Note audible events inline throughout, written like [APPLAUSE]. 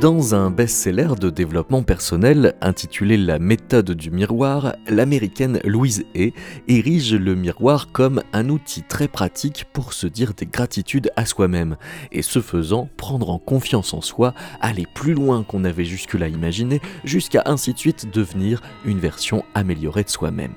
Dans un best-seller de développement personnel intitulé La méthode du miroir, l'américaine Louise Hay érige le miroir comme un outil très pratique pour se dire des gratitudes à soi-même et ce faisant prendre en confiance en soi, aller plus loin qu'on avait jusque-là imaginé, jusqu'à ainsi de suite devenir une version améliorée de soi-même.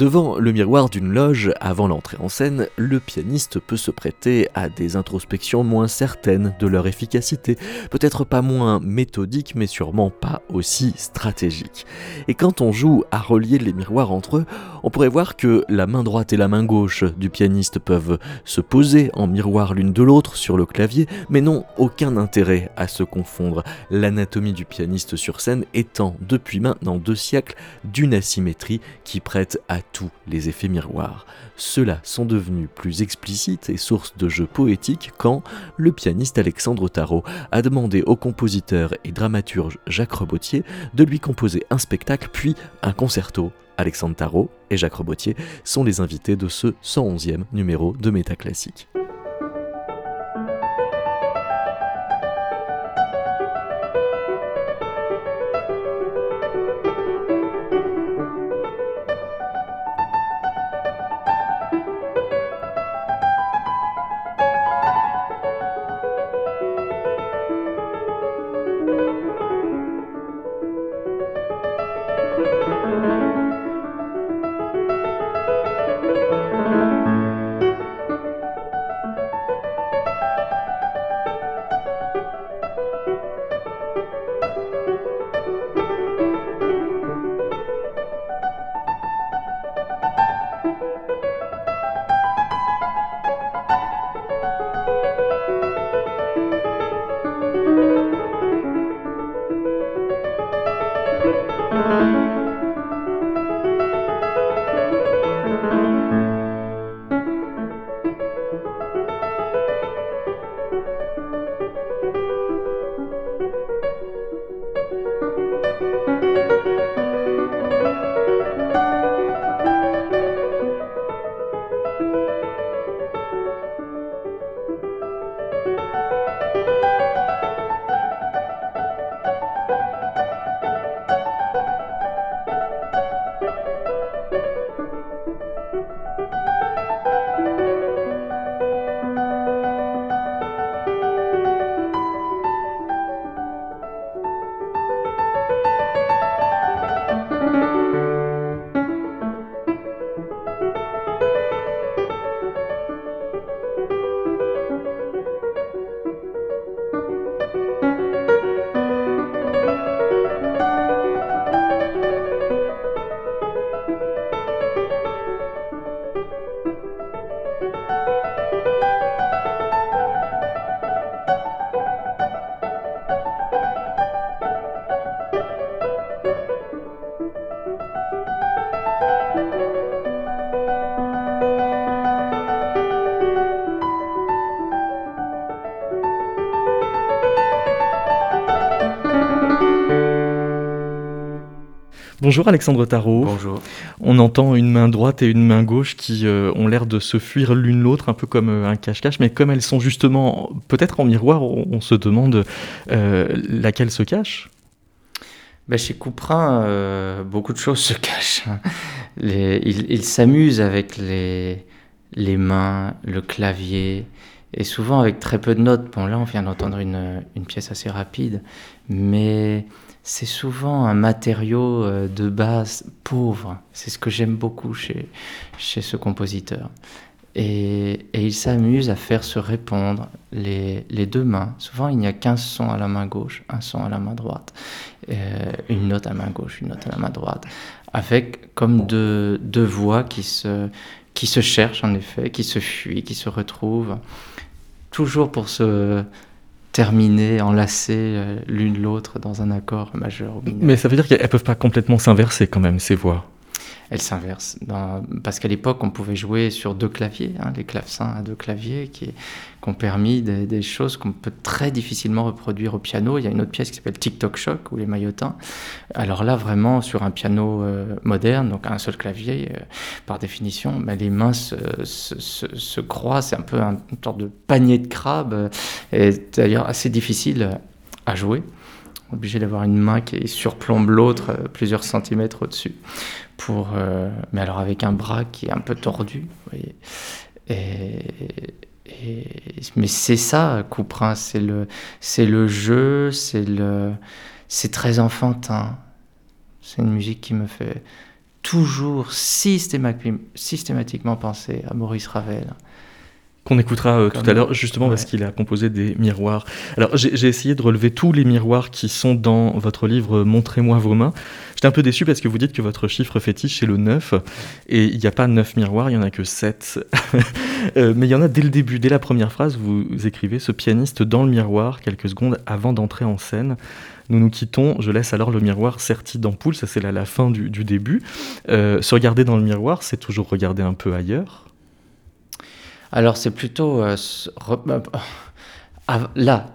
Devant le miroir d'une loge, avant l'entrée en scène, le pianiste peut se prêter à des introspections moins certaines de leur efficacité, peut-être pas moins méthodiques, mais sûrement pas aussi stratégiques. Et quand on joue à relier les miroirs entre eux, on pourrait voir que la main droite et la main gauche du pianiste peuvent se poser en miroir l'une de l'autre sur le clavier, mais n'ont aucun intérêt à se confondre, l'anatomie du pianiste sur scène étant depuis maintenant deux siècles d'une asymétrie qui prête à tous les effets miroirs. Ceux-là sont devenus plus explicites et source de jeux poétiques quand le pianiste Alexandre Tarot a demandé au compositeur et dramaturge Jacques Rebotier de lui composer un spectacle puis un concerto. Alexandre Tarot et Jacques Rebotier sont les invités de ce 111e numéro de Métaclassique. Bonjour Alexandre Tarot. Bonjour. On entend une main droite et une main gauche qui euh, ont l'air de se fuir l'une l'autre, un peu comme euh, un cache-cache, mais comme elles sont justement peut-être en miroir, on, se demande euh, laquelle se cache. Ben, chez Couperin, beaucoup de choses se cachent. il, s'amuse avec les, les mains, le clavier, et souvent avec très peu de notes. Bon, là, on vient d'entendre une, une pièce assez rapide, mais c'est souvent un matériau euh, de base pauvre. C'est ce que j'aime beaucoup chez, chez ce compositeur. Et, il s'amuse à faire se répondre les, deux mains. Souvent, il n'y a qu'un son à la main gauche, un son à la main droite, euh, une note à la main gauche, une note à la main droite, avec comme deux, deux voix qui se, qui se cherchent en effet, qui se fuient, qui se retrouvent, toujours pour se terminer, enlacer euh, l'une l'autre dans un accord majeur ou mineur. Mais ça veut dire qu'elles peuvent pas complètement s'inverser quand même, ces voix elle s'inverse. Parce qu'à l'époque, on pouvait jouer sur deux claviers, hein, les clavecins à deux claviers, qui, ont permis des, choses qu'on peut très difficilement reproduire au piano. Il y a une autre pièce qui s'appelle TikTok Shock ou les maillotins. Alors là, vraiment, sur un piano euh, moderne, donc un seul clavier, euh, par définition, ben, les mains se, se, croisent. C'est un peu un, une sorte de panier de crabe, euh, et d'ailleurs assez difficile à jouer obligé d'avoir une main qui surplombe l'autre plusieurs centimètres au-dessus pour mais alors avec un bras qui est un peu tordu voyez. mais c'est ça, Couperin, c'est le, c'est le jeu, c'est le, c'est très enfantin. C'est une musique qui me fait toujours systématiquement penser à Maurice Ravel qu'on écoutera euh, tout à l'heure, justement parce qu'il a composé des miroirs. Alors j'ai essayé de relever tous les miroirs qui sont dans votre livre Montrez-moi vos mains. J'étais un peu déçu parce que vous dites que votre chiffre fétiche c'est le 9, et il n'y a pas 9 miroirs, il n'y en a que 7. [LAUGHS] Euh, mais il y en a dès le début, dès la première phrase, vous écrivez ce pianiste dans le miroir quelques secondes avant d'entrer en scène. Nous nous quittons, je laisse alors le miroir serti d'ampoule, ça c'est la, fin du, début. Euh, se regarder dans le miroir, c'est toujours regarder un peu ailleurs alors c'est plutôt euh, là,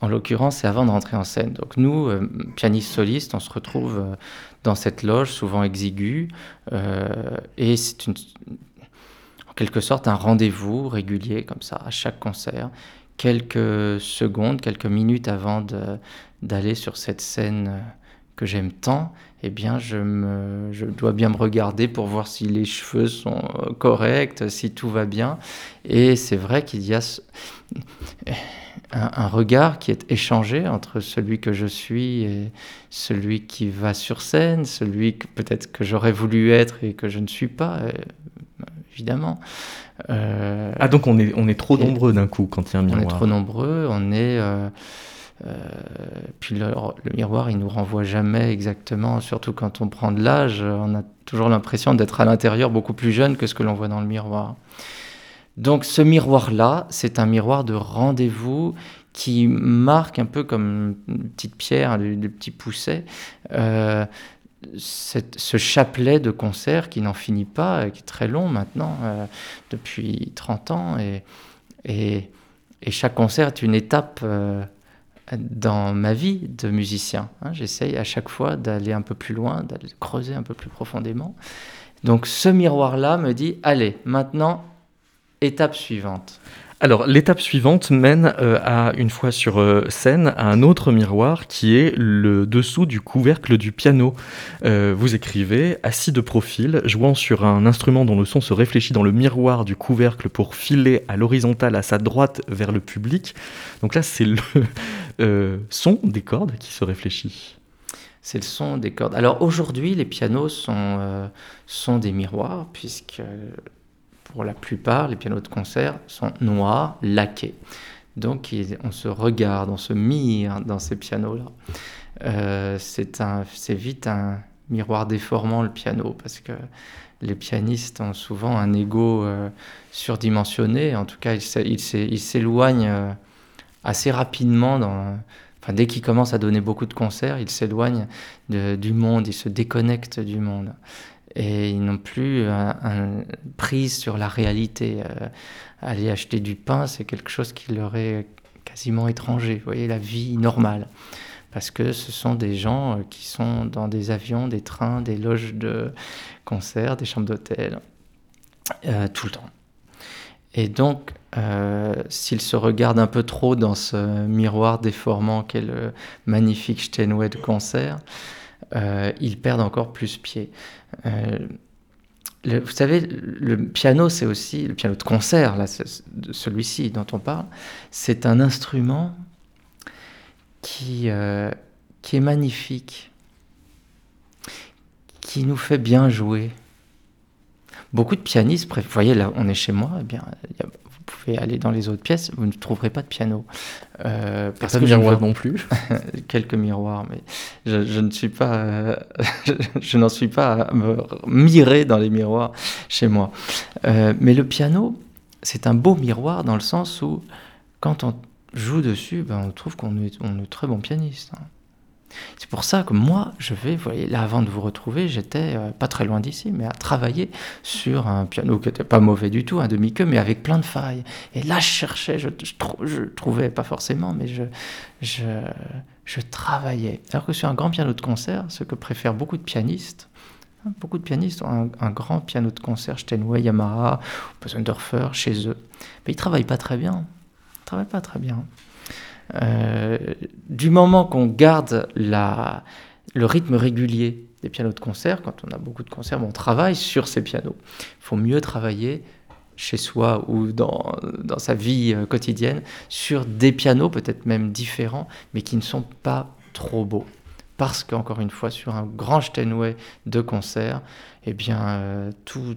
en l'occurrence, c'est avant de rentrer en scène. Donc nous, euh, pianistes solistes, on se retrouve euh, dans cette loge, souvent exiguë, et c'est en quelque sorte un rendez-vous régulier comme ça à chaque concert, quelques secondes, quelques minutes avant d'aller sur cette scène que j'aime tant, eh bien, je, me, je, dois bien me regarder pour voir si les cheveux sont euh, corrects, si tout va bien. Et c'est vrai qu'il y a un, regard qui est échangé entre celui que je suis et celui qui va sur scène, celui que peut-être que j'aurais voulu être et que je ne suis pas, euh, évidemment. Euh, ah donc on est, on est trop nombreux d'un coup quand il y a un miroir. On est trop nombreux, on est... Euh, puis le, miroir, il nous renvoie jamais exactement, surtout quand on prend de l'âge, on a toujours l'impression d'être à l'intérieur beaucoup plus jeune que ce que l'on voit dans le miroir. Donc ce miroir-là, c'est un miroir de rendez-vous qui marque un peu comme une petite pierre, des, petits poussets, euh, ce chapelet de concert qui n'en finit pas, qui est très long maintenant, euh, depuis 30 ans. Et, chaque concert est une étape dans ma vie de musicien. Hein. J'essaye à chaque fois d'aller un peu plus loin, d'aller creuser un peu plus profondément. Donc ce miroir-là me dit, allez, maintenant, étape suivante. Alors, l'étape suivante mène euh, à, une fois sur euh, scène, à un autre miroir qui est le dessous du couvercle du piano. Euh, vous écrivez, assis de profil, jouant sur un instrument dont le son se réfléchit dans le miroir du couvercle pour filer à l'horizontale à sa droite vers le public. Donc là, c'est le [LAUGHS] son des cordes qui se réfléchit. C'est le son des cordes. Alors aujourd'hui, les pianos sont, sont des miroirs, puisque pour la plupart, les pianos de concert sont noirs, laqués. Donc on se regarde, on se mire dans ces pianos-là. Euh, c'est vite un miroir déformant le piano parce que les pianistes ont souvent un ego euh, surdimensionné. En tout cas, ils s'éloignent euh, assez rapidement. Enfin, dès qu'ils commencent à donner beaucoup de concerts, ils s'éloignent du monde, ils se déconnectent du monde et ils n'ont plus un, prise sur la réalité. Euh, aller acheter du pain, c'est quelque chose qui leur est quasiment étranger. Vous voyez, la vie normale. Parce que ce sont des gens euh, qui sont dans des avions, des trains, des loges de concert, des chambres d'hôtel, euh, tout le temps. Et donc, s'ils se regardent un peu trop dans ce miroir déformant qu'est le magnifique Steinway de concert, ils perdent encore plus pied. Euh, vous savez, le piano, c'est aussi le piano de concert, celui-ci dont on parle, c'est un instrument qui, euh, qui est magnifique, qui nous fait bien jouer. Beaucoup de pianistes, vous voyez, là, on est chez moi, eh bien, il y a pouvez aller dans les autres pièces, vous ne trouverez pas de piano. Euh, parce pas de miroir non plus. [LAUGHS] Quelques miroirs, mais je, ne suis pas, [LAUGHS] je, n'en suis pas à me mirer dans les miroirs chez moi. Euh, mais le piano, c'est un beau miroir dans le sens où quand on joue dessus, ben, on trouve qu'on est, on est très bon pianiste. Hein. C'est pour ça que moi, je vais, vous voyez, là, avant de vous retrouver, j'étais euh, pas très loin d'ici, mais à travailler sur un piano qui n'était pas mauvais du tout, un demi-queue, mais avec plein de failles. Et là, je cherchais, je, trouvais pas forcément, mais je, je, travaillais. Alors que sur un grand piano de concert, ce que préfèrent beaucoup de pianistes, hein, Beaucoup de pianistes ont un, grand piano de concert, Steinway, Yamaha, Zondorfer, chez eux. Mais ils travaillent pas très bien. Ils travaillent pas très bien. Euh, du moment qu'on garde le rythme régulier des pianos de concert, quand on a beaucoup de concerts, on travaille sur ces pianos. Il faut mieux travailler chez soi ou dans, sa vie euh, quotidienne sur des pianos peut-être même différents, mais qui ne sont pas trop beaux. Parce qu'encore une fois, sur un grand Steinway de concert, eh bien, euh, tout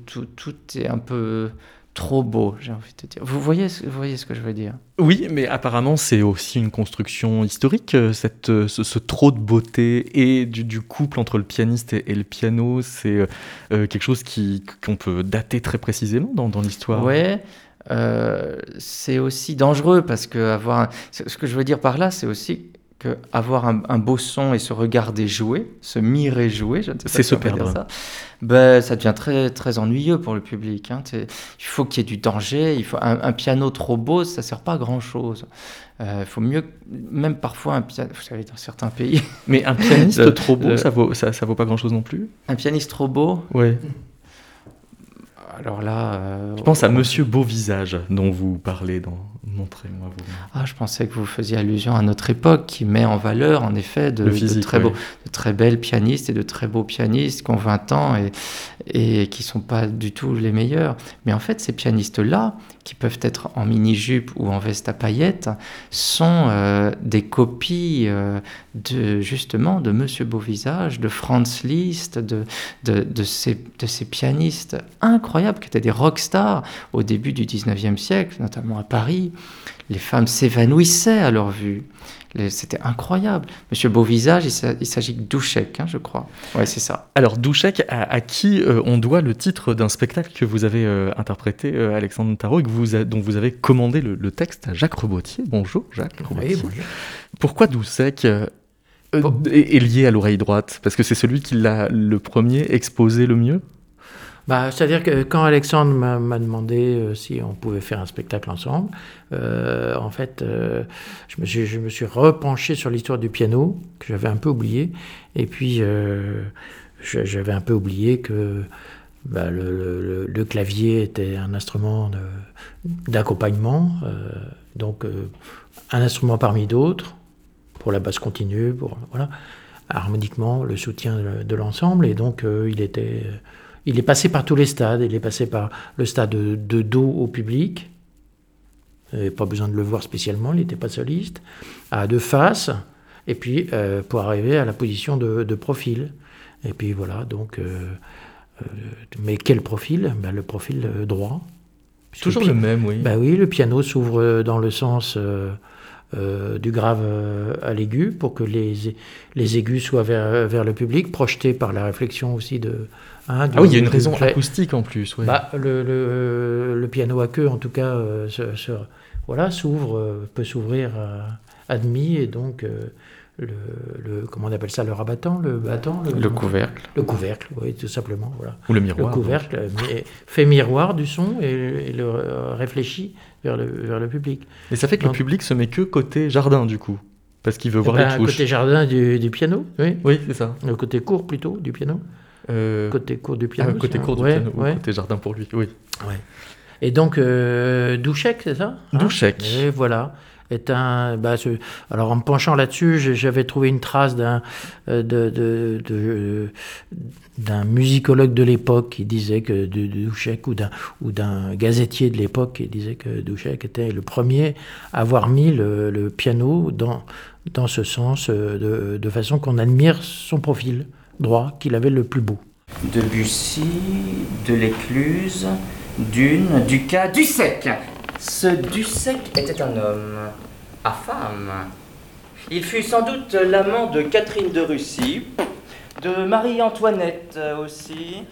est un peu trop beau, j'ai envie de dire. Vous voyez, vous voyez ce que je veux dire? Oui, mais apparemment c'est aussi une construction historique, euh, cette, euh, ce, trop de beauté et du, couple entre le pianiste et, le piano, c'est euh, quelque chose qu'on peut dater très précisément dans, dans l'histoire. Oui, c'est aussi dangereux parce que avoir, ce que je veux dire par là, c'est aussi avoir un, un, beau son et se regarder jouer, se mirer jouer, je ne sais pas si se perdre. Dire ça, ben, ça devient très, très ennuyeux pour le public. Hein. Il faut qu'il y ait du danger, il faut un, piano trop beau, ça ne sert pas à grand-chose. Il euh, faut mieux, même parfois un piano, vous savez, dans certains pays. [LAUGHS] Mais un pianiste [LAUGHS] trop beau, ça vaut, ça, ça vaut pas grand-chose non plus? Un pianiste trop beau? Ouais. Alors là. Euh, je pense à Monsieur Beau Visage dont vous parlez dans Montrez-moi vos mains. Ah, je pensais que vous faisiez allusion à notre époque qui met en valeur, en effet, de, très, beaux, de très belles pianistes et de très beaux pianistes qui ont 20 ans et, et qui ne sont pas du tout les meilleurs. Mais en fait, ces pianistes-là, qui peuvent être en mini-jupe ou en veste à paillettes, sont euh, des copies euh, de, justement de Monsieur Beauvisage, de Franz Liszt, de, de, ces, de ces pianistes incroyables qui étaient des rockstars au début du 19e siècle, notamment à Paris. Les femmes s'évanouissaient à leur vue. C'était incroyable. Monsieur Beauvisage, il s'agit de Douchek, hein, je crois. Ouais, c'est ça. Alors, Douchek, à, qui euh, on doit le titre d'un spectacle que vous avez euh, interprété, euh, Alexandre Tarot, et que vous dont vous avez commandé le, texte à Jacques Rebotier. Bonjour, Jacques Oui, bonjour. Pourquoi Doucek est, lié à l'oreille droite? Parce que c'est celui qui l'a le premier exposé le mieux? Bah, C'est-à-dire que quand Alexandre m'a demandé euh, si on pouvait faire un spectacle ensemble, euh, en fait, euh, je, me suis, je, repenché sur l'histoire du piano, que j'avais un peu oublié, et puis j'avais un peu oublié que bah, le, le, clavier était un instrument d'accompagnement, donc un instrument parmi d'autres, pour la basse continue, pour voilà, harmoniquement le soutien de l'ensemble, et donc il était il est passé par tous les stades. Il est passé par le stade de, dos au public. pas besoin de le voir spécialement, il n'était pas soliste. À de face, et puis euh, pour arriver à la position de, profil. Et puis voilà, donc. Euh, euh, mais quel profil? Ben, Le profil droit. Toujours le, même, oui. Ben oui, le piano s'ouvre dans le sens du grave à l'aigu pour que les, les aigus soient vers, vers le public, projetés par la réflexion aussi de, Hein, ah oui, il y a une raison acoustique en plus. Bah, le, le, le, piano à queue, en tout cas, euh, voilà, s'ouvre, euh, peut s'ouvrir à, demi, et donc euh, le, comment on appelle ça, le rabattant, le battant, le, couvercle. Le couvercle, oui, tout simplement, voilà. Ou le miroir. Le couvercle fait miroir du son et, le réfléchit vers le, vers le public. Et ça fait que le public se met que côté jardin, du coup parce qu'il veut voir les touches. Côté jardin du, du piano, oui. Oui, c'est ça. Le côté court plutôt du piano. Euh, côté court du piano. Ah, côté court du piano, côté jardin pour lui, oui. Ouais. Et donc, euh, Douchek, c'est ça hein? Douchek. Et voilà. Bah, alors en me penchant là-dessus, j'avais trouvé une trace d'un euh, d'un musicologue de l'époque qui disait que Douchek ou d'un ou d'un gazetier de l'époque qui disait que Douchek était le premier à avoir mis le, piano dans ce sens euh, de, de façon qu'on admire son profil droit qu'il avait le plus beau. Debussy, de l'Écluse, Dune, Ducas, Dussec. Ce Dussec était un homme à femme. Il fut sans doute l'amant de Catherine de Russie, de Marie-Antoinette aussi.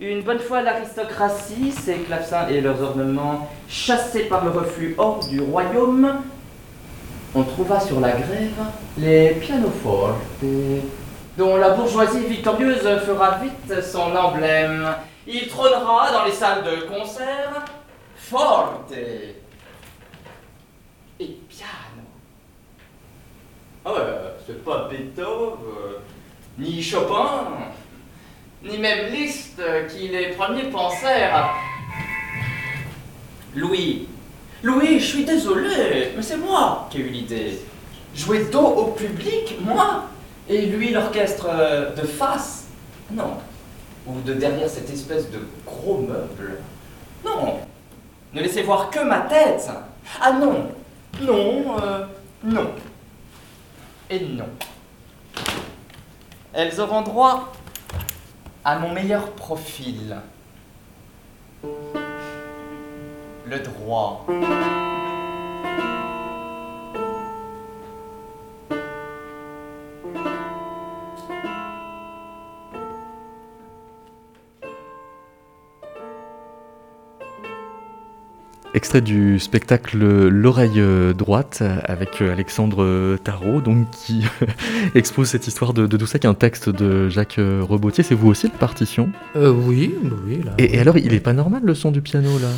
Une bonne fois l'aristocratie, ses clavecins et leurs ornements chassés par le reflux hors du royaume, on trouva sur la grève les pianofortes, dont la bourgeoisie victorieuse fera vite son emblème. Il trônera dans les salles de concert forte et piano. Ah ouais, c'est pas Beethoven, ni Chopin, ni même Liszt qui les premiers pensèrent. Louis, Louis, je suis désolé, mais c'est moi qui ai eu l'idée. Jouer dos au public, moi Et lui, l'orchestre euh, de face Non. Ou de derrière cette espèce de gros meuble Non. Ne laissez voir que ma tête Ah non Non, euh, non. Et non. Elles auront droit à mon meilleur profil le droit. Extrait du spectacle L'oreille droite avec Alexandre Tarot, donc qui [LAUGHS] expose cette histoire de, de Doucet, un texte de Jacques Rebotier. C'est vous aussi la partition? Euh, Oui, oui. Là, et, et, alors, il est pas normal le son du piano là?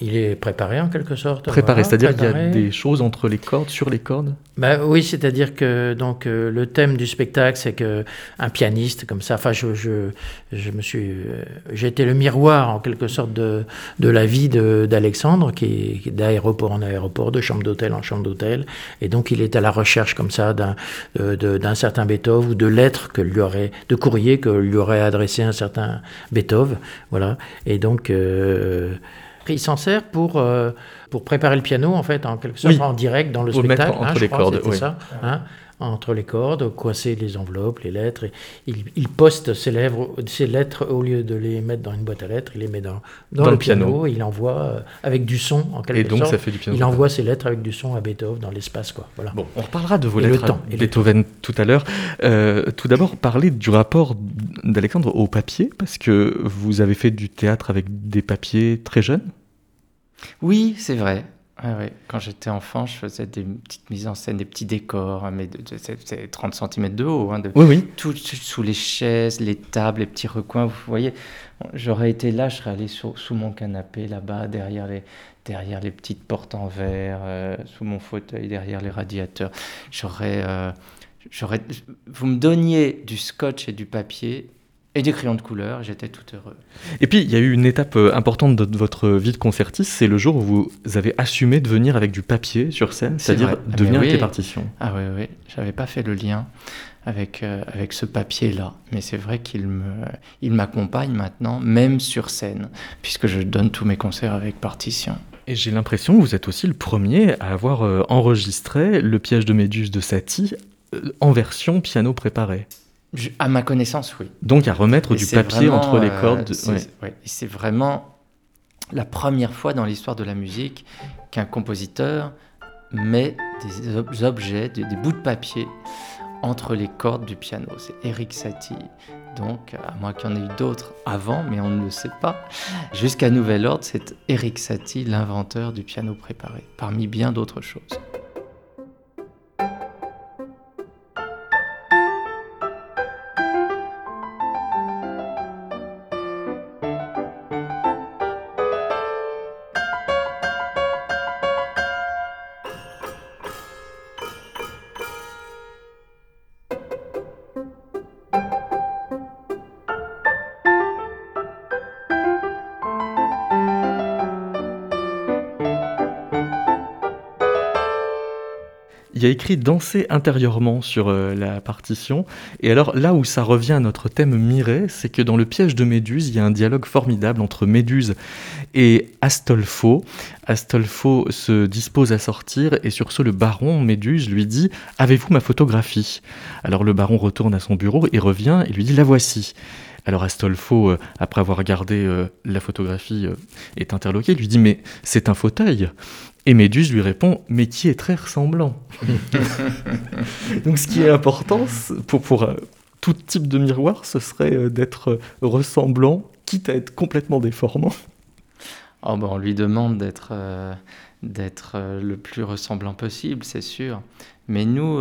Il est préparé en quelque sorte. Préparé, c'est-à-dire qu'il y a des choses entre les cordes, sur les cordes ben, Oui, c'est-à-dire que donc, euh, le thème du spectacle, c'est qu'un pianiste comme ça, enfin, je, je, je me suis. Euh, j'ai été le miroir en quelque sorte de, de la vie d'Alexandre, qui est d'aéroport en aéroport, de chambre d'hôtel en chambre d'hôtel. Et donc, il est à la recherche comme ça d'un d'un certain Beethoven ou de lettres que lui aurait. de courrier que lui aurait adressé un certain Beethoven. Voilà. Et donc. Il s'en sert pour, euh, pour préparer le piano, en fait, en quelque sorte, en direct dans le spectacle. Mettre entre hein, les cordes, oui. ça. Hein, entre les cordes, coincer les enveloppes, les lettres. Et il, poste ses, lèvres, ses lettres, au lieu de les mettre dans une boîte à lettres, il les met dans, dans, le, piano. il envoie euh, avec du son, en quelque et donc, sorte. Ça fait du piano il envoie ses lettres avec du son à Beethoven dans l'espace. Quoi. Voilà. Bon, on reparlera de vos lettres à Beethoven tout à l'heure. Euh, tout d'abord, parler du rapport d'Alexandre au papier, parce que vous avez fait du théâtre avec des papiers très jeunes. Oui, c'est vrai. Quand j'étais enfant, je faisais des petites mises en scène, des petits décors, mais c'est 30 cm de haut. Hein, de, oui, oui. Tout, sous les chaises, les tables, les petits recoins. Vous voyez, j'aurais été là, je serais allé sous, mon canapé, là-bas, derrière les, derrière les petites portes en verre, euh, sous mon fauteuil, derrière les radiateurs. J'aurais. Euh, j'aurais, vous me donniez du scotch et du papier, et des crayons de couleur, j'étais tout heureux. Et puis, il y a eu une étape euh, importante de votre vie de concertiste, c'est le jour où vous avez assumé de venir avec du papier sur scène, c'est-à-dire de venir avec les partitions. Ah oui, oui, j'avais pas fait le lien avec, euh, avec ce papier-là, mais c'est vrai qu'il me, il m'accompagne maintenant, même sur scène, puisque je donne tous mes concerts avec partition. Et j'ai l'impression que vous êtes aussi le premier à avoir euh, enregistré le piège de Méduse de Satie en version piano préparé à ma connaissance, oui. Donc à remettre du papier entre les cordes. Euh, c'est vraiment la première fois dans l'histoire de la musique qu'un compositeur met des objets, des, bouts de papier entre les cordes du piano. C'est Eric Satie. Donc, à moins qu'il y en ait eu d'autres avant, mais on ne le sait pas. Jusqu'à nouvel ordre, c'est Eric Satie, l'inventeur du piano préparé, parmi bien d'autres choses. Il y a écrit danser intérieurement sur euh, la partition. Et alors là où ça revient à notre thème Mireille, c'est que dans le piège de Méduse, il y a un dialogue formidable entre Méduse et Astolfo. Astolfo se dispose à sortir et sur ce le baron Méduse lui dit Avez-vous ma photographie? Alors le baron retourne à son bureau et revient et lui dit La voici. Alors Astolfo, euh, après avoir regardé euh, la photographie, est interloqué, lui dit Mais c'est un fauteuil. Et Méduse lui répond Mais qui est très ressemblant? [LAUGHS] Donc ce qui est important pour, pour euh, tout type de miroir, ce serait euh, d'être ressemblant, quitte à être complètement déformant. oh, ben, On lui demande d'être d'être le plus ressemblant possible, c'est sûr. Mais nous,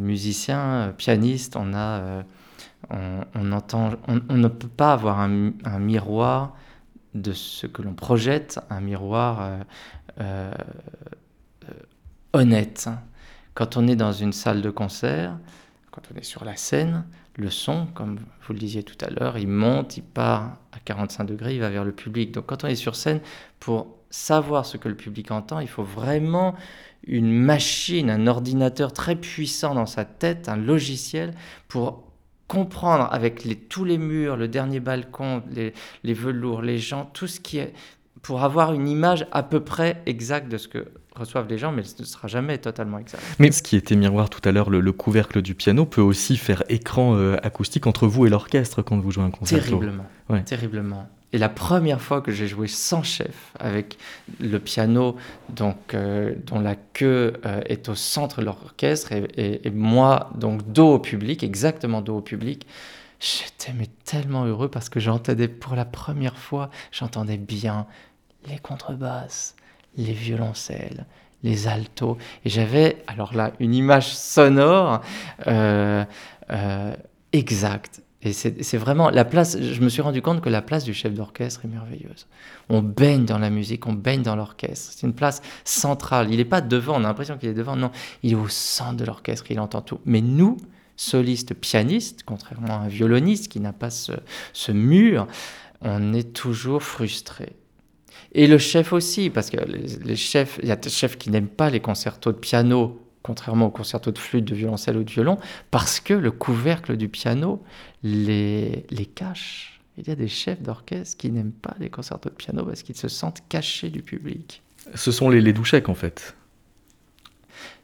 musiciens, pianistes, on a on, entend, on, ne peut pas avoir un, miroir de ce que l'on projette, un miroir euh, euh, honnête. Quand on est dans une salle de concert, quand on est sur la scène, le son, comme vous le disiez tout à l'heure, il monte, il part à 45 degrés, il va vers le public. Donc quand on est sur scène, pour savoir ce que le public entend, il faut vraiment une machine, un ordinateur très puissant dans sa tête, un logiciel pour comprendre avec tous les murs, le dernier balcon, les velours, les gens, tout ce qui est pour avoir une image à peu près exacte de ce que reçoivent les gens, mais ce ne sera jamais totalement exact. Mais ce qui était miroir tout à l'heure, le, couvercle du piano peut aussi faire écran euh, acoustique entre vous et l'orchestre quand vous jouez un concert. Terriblement, terriblement. Et la première fois que j'ai joué sans chef, avec le piano donc, euh, dont la queue euh, est au centre de l'orchestre, et, moi, donc dos au public, exactement dos au public, j'étais tellement heureux parce que j'entendais pour la première fois, j'entendais bien les contrebasses, les violoncelles, les altos, et j'avais alors là une image sonore euh, exacte et c'est vraiment la place, je me suis rendu compte que la place du chef d'orchestre est merveilleuse. On baigne dans la musique, on baigne dans l'orchestre. C'est une place centrale. Il n'est pas devant, on a l'impression qu'il est devant. Non, il est au centre de l'orchestre, il entend tout. Mais nous, solistes, pianistes, contrairement à un violoniste qui n'a pas ce, ce mur, on est toujours frustré. Et le chef aussi, parce que les, chefs, il y a des chefs qui n'aiment pas les concertos de piano contrairement au concerto de flûte, de violoncelle ou de violon, parce que le couvercle du piano les, les cache. Il y a des chefs d'orchestre qui n'aiment pas les concertos de piano parce qu'ils se sentent cachés du public. Ce sont les, les douchecs en fait.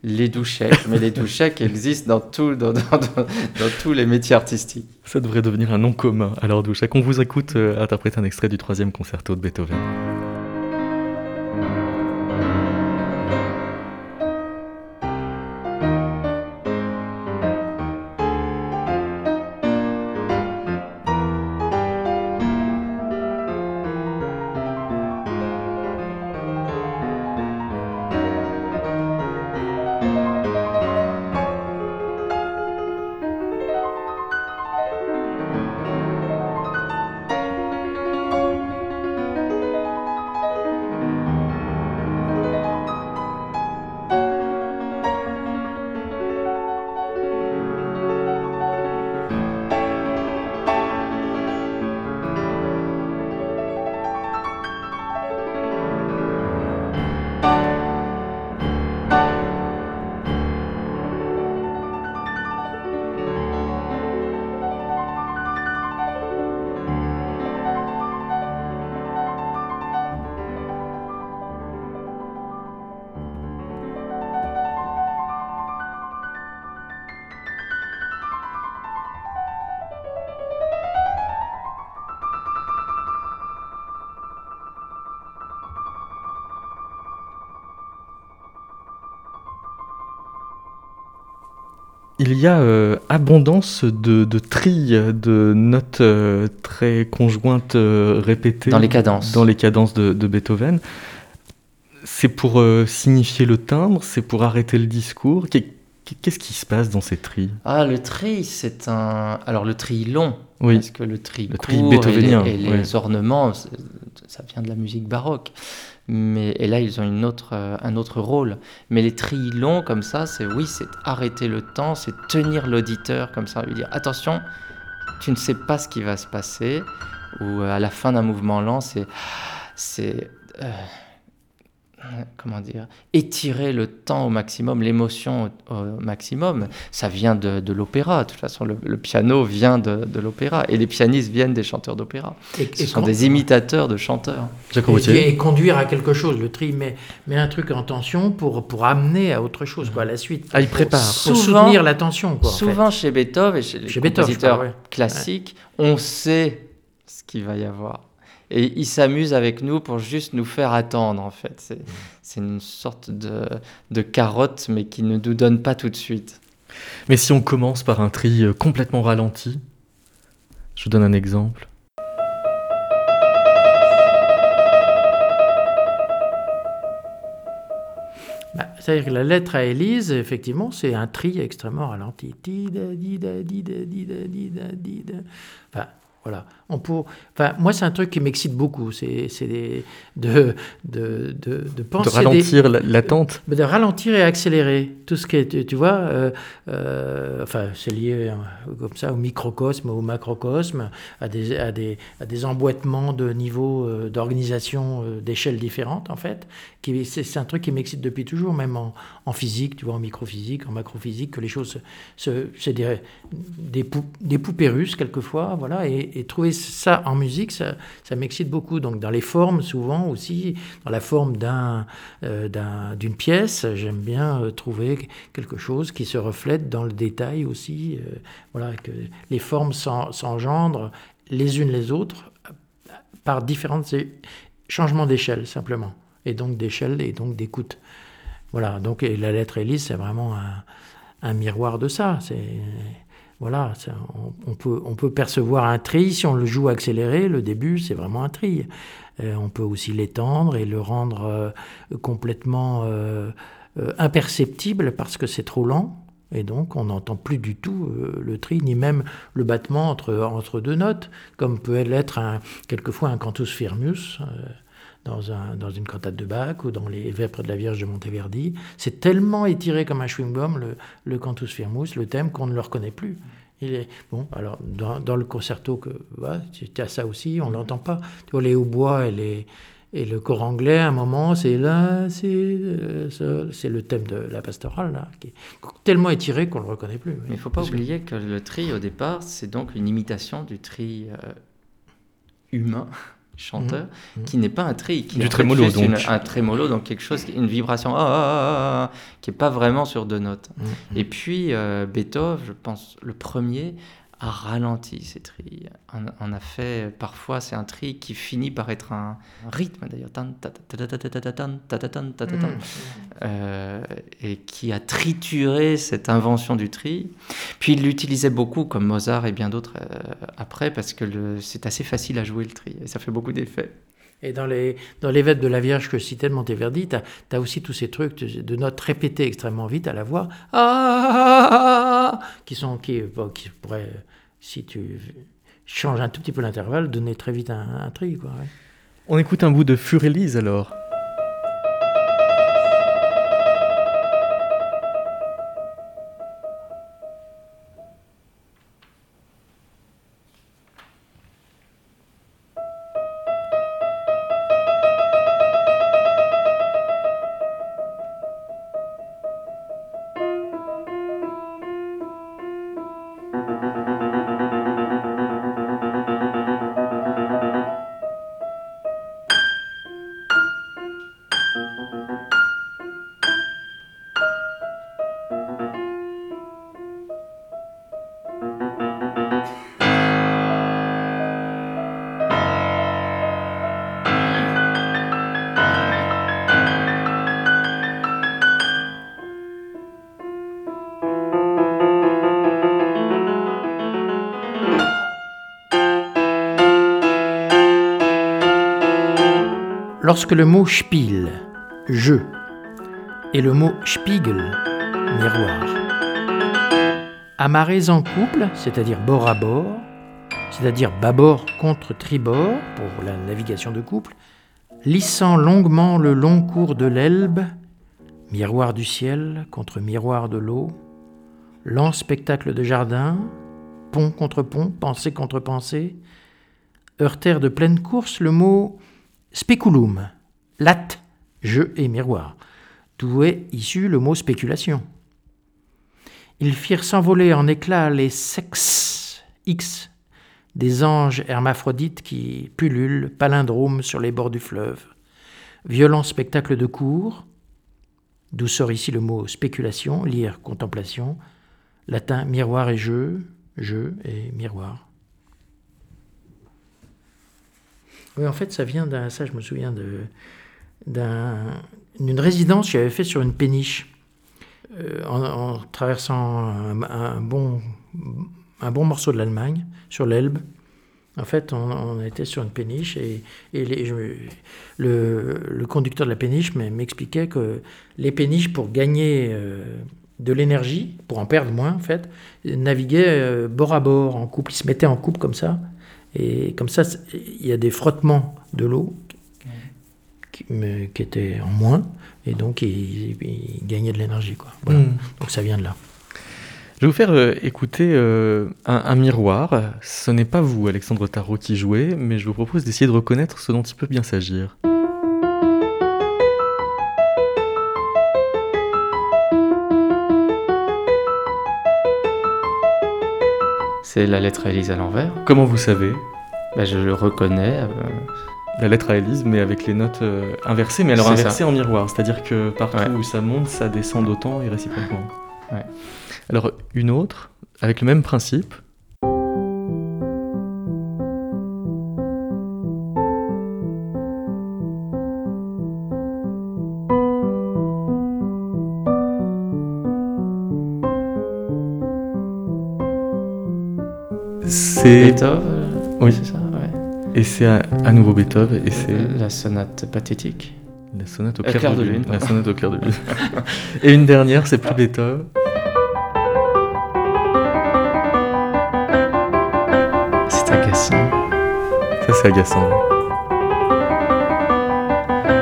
Les douchecs, mais les douchecs [LAUGHS] existent dans, tout, dans, dans, dans, tous les métiers artistiques. Ça devrait devenir un nom commun. Alors douchek, on vous écoute euh, interpréter un extrait du troisième concerto de Beethoven. Il y a euh, abondance de, de trilles, de notes euh, très conjointes euh, répétées. Dans les cadences. Dans les cadences de, Beethoven. C'est pour signifier le timbre, c'est pour arrêter le discours. Qu'est-ce qui se passe dans ces trilles? Ah, le tri, c'est un. Alors, le tri long. Oui. Parce que le tri le tri beethovenien, et les, ornements, ça vient de la musique baroque mais et là ils ont une autre, euh, un autre rôle. Mais les trilles longs comme ça, c'est oui, c'est arrêter le temps, c'est tenir l'auditeur comme ça, lui dire attention, tu ne sais pas ce qui va se passer. Ou euh, à la fin d'un mouvement lent, c'est c'est euh, comment dire, étirer le temps au maximum, l'émotion au, maximum. Ça vient de, de l'opéra. De toute façon, le, piano vient de, de l'opéra et les pianistes viennent des chanteurs d'opéra. Ce sont des imitateurs de chanteurs. Et, et, conduire à quelque chose. Le tri met, met un truc en tension pour, pour amener à autre chose, quoi, à la suite. Ah, il prépare. Pour, soutenir l'attention. Quoi, souvent chez Beethoven et chez les chez compositeurs classiques, on sait ce qu'il va y avoir et ils s'amusent avec nous pour juste nous faire attendre en fait. C'est mm. une sorte de, carotte mais qui ne nous donne pas tout de suite. Mais si on commence par un tri euh, complètement ralenti, je vous donne un exemple. Bah, c'est-à-dire que la lettre à Élise, effectivement, c'est un tri extrêmement ralenti. Enfin, voilà. On peut, enfin, moi, c'est un truc qui m'excite beaucoup. C'est de, de, de, de penser. De ralentir l'attente. De, ralentir et accélérer. Tout ce qui est, tu, vois, euh, euh, enfin, c'est lié euh, comme ça au microcosme, au macrocosme, à des, à des, à des emboîtements de niveaux d'organisation, d'échelles différentes, en fait. C'est un truc qui m'excite depuis toujours, même en, en, physique, tu vois, en microphysique, en macrophysique, que les choses. C'est des, des, des, poupées russes, quelquefois, voilà, et, et trouver ça en musique, ça, m'excite beaucoup. Donc dans les formes, souvent aussi, dans la forme euh, d'une pièce, j'aime bien euh, trouver quelque chose qui se reflète dans le détail aussi. Euh, voilà, que les formes s'engendrent les unes les autres par différents changements d'échelle simplement. Et donc d'échelle et donc d'écoute. Voilà, donc la lettre Élise, c'est vraiment un, un, miroir de ça. C'est voilà, on, peut, on peut percevoir un tri si on le joue accéléré. Le début, c'est vraiment un tri. Euh, on peut aussi l'étendre et le rendre euh, complètement euh, imperceptible parce que c'est trop lent. Et donc, on n'entend plus du tout le tri, ni même le battement entre, entre deux notes, comme peut l'être quelquefois un cantus firmus dans, un, dans, une cantate de Bach ou dans les Vêpres de la Vierge de Monteverdi. C'est tellement étiré comme un chewing-gum, le, le, cantus firmus, le thème, qu'on ne le reconnaît plus. Il est, bon, alors, dans, dans le concerto, que, voilà, tu as ça aussi, on ne l'entend pas. Tu vois, les hautbois et, les, et le cor anglais, à un moment, c'est là, c'est euh, c'est le thème de la pastorale, là, qui est tellement étiré qu'on ne le reconnaît plus. Mais il ne faut pas oublier que le tri, au départ, c'est donc une imitation du tri euh, humain chanteur, mmh. Mmh. qui n'est pas un tri, qui du trémolo donc. un trémolo, donc quelque chose, une vibration ah, ah, ah, qui est pas vraiment sur deux notes. Mmh. Et puis euh, Beethoven, je pense le premier, a ralenti ces tris. On, a fait, parfois, c'est un tri qui finit par être un, rythme d'ailleurs, et qui a trituré cette invention du tri. Puis il l'utilisait beaucoup, comme Mozart et bien d'autres après, parce que c'est assez facile à jouer le tri, et ça fait beaucoup d'effets. Et dans les, dans les de la Vierge que de Monteverdi, tu as, aussi tous ces trucs de, notes répétées extrêmement vite à la voix, ah, qui sont qui, qui pourraient, si tu changes un tout petit peu l'intervalle, donner très vite un, un tri. Quoi, On écoute un bout de Furélise alors. Lorsque le mot Spiel, jeu, et le mot Spiegel, miroir, amarrés en couple, c'est-à-dire bord à bord, c'est-à-dire bâbord contre tribord pour la navigation de couple, lissant longuement le long cours de l'Elbe, miroir du ciel contre miroir de l'eau, lent spectacle de jardin, pont contre pont, pensée contre pensée, heurtèrent de pleine course le mot Speculum, latte, jeu et miroir, d'où est issu le mot spéculation. Ils firent s'envoler en éclats les sex X des anges hermaphrodites qui pullulent palindromes sur les bords du fleuve. Violent spectacle de cours, d'où sort ici le mot spéculation, lire contemplation, latin miroir et jeu, jeu et miroir. Oui, en fait, ça vient d'un. Ça, je me souviens d'une résidence que j'avais fait sur une péniche. Euh, en, traversant un, bon, morceau de l'Allemagne, sur l'Elbe, En fait, on, était sur une péniche et, le, conducteur de la péniche m'expliquait que les péniches, pour gagner euh, de l'énergie, pour en perdre moins en fait, naviguaient euh, bord à bord, en couple. Ils se mettaient en couple comme ça. Et comme ça, il y a des frottements de l'eau qui, étaient en moins. Et donc, ils, gagnaient de l'énergie. Hmm. Donc, ça vient de là. Je vais vous faire euh, écouter euh, un, miroir. Ce n'est pas vous, Alexandre Tarot, qui jouez, mais je vous propose d'essayer de reconnaître ce dont il peut bien s'agir. C'est la lettre à Élise à l'envers. Comment vous savez? Bah, Je le reconnais. Euh, la lettre à Élise, mais avec les notes inversées, mais alors inversées en miroir. C'est-à-dire que partout où ça monte, ça descend d'autant et réciproquement. Ouais. Alors une autre, avec le même principe. C'est Beethoven. Oui, c'est ça. Ouais. Et c'est à, nouveau Beethoven et c'est la sonate pathétique. La sonate au euh, clair, de, lune. La sonate au clair de lune. [LAUGHS] et une dernière, c'est plus Beethoven. Ça, c'est agaçant.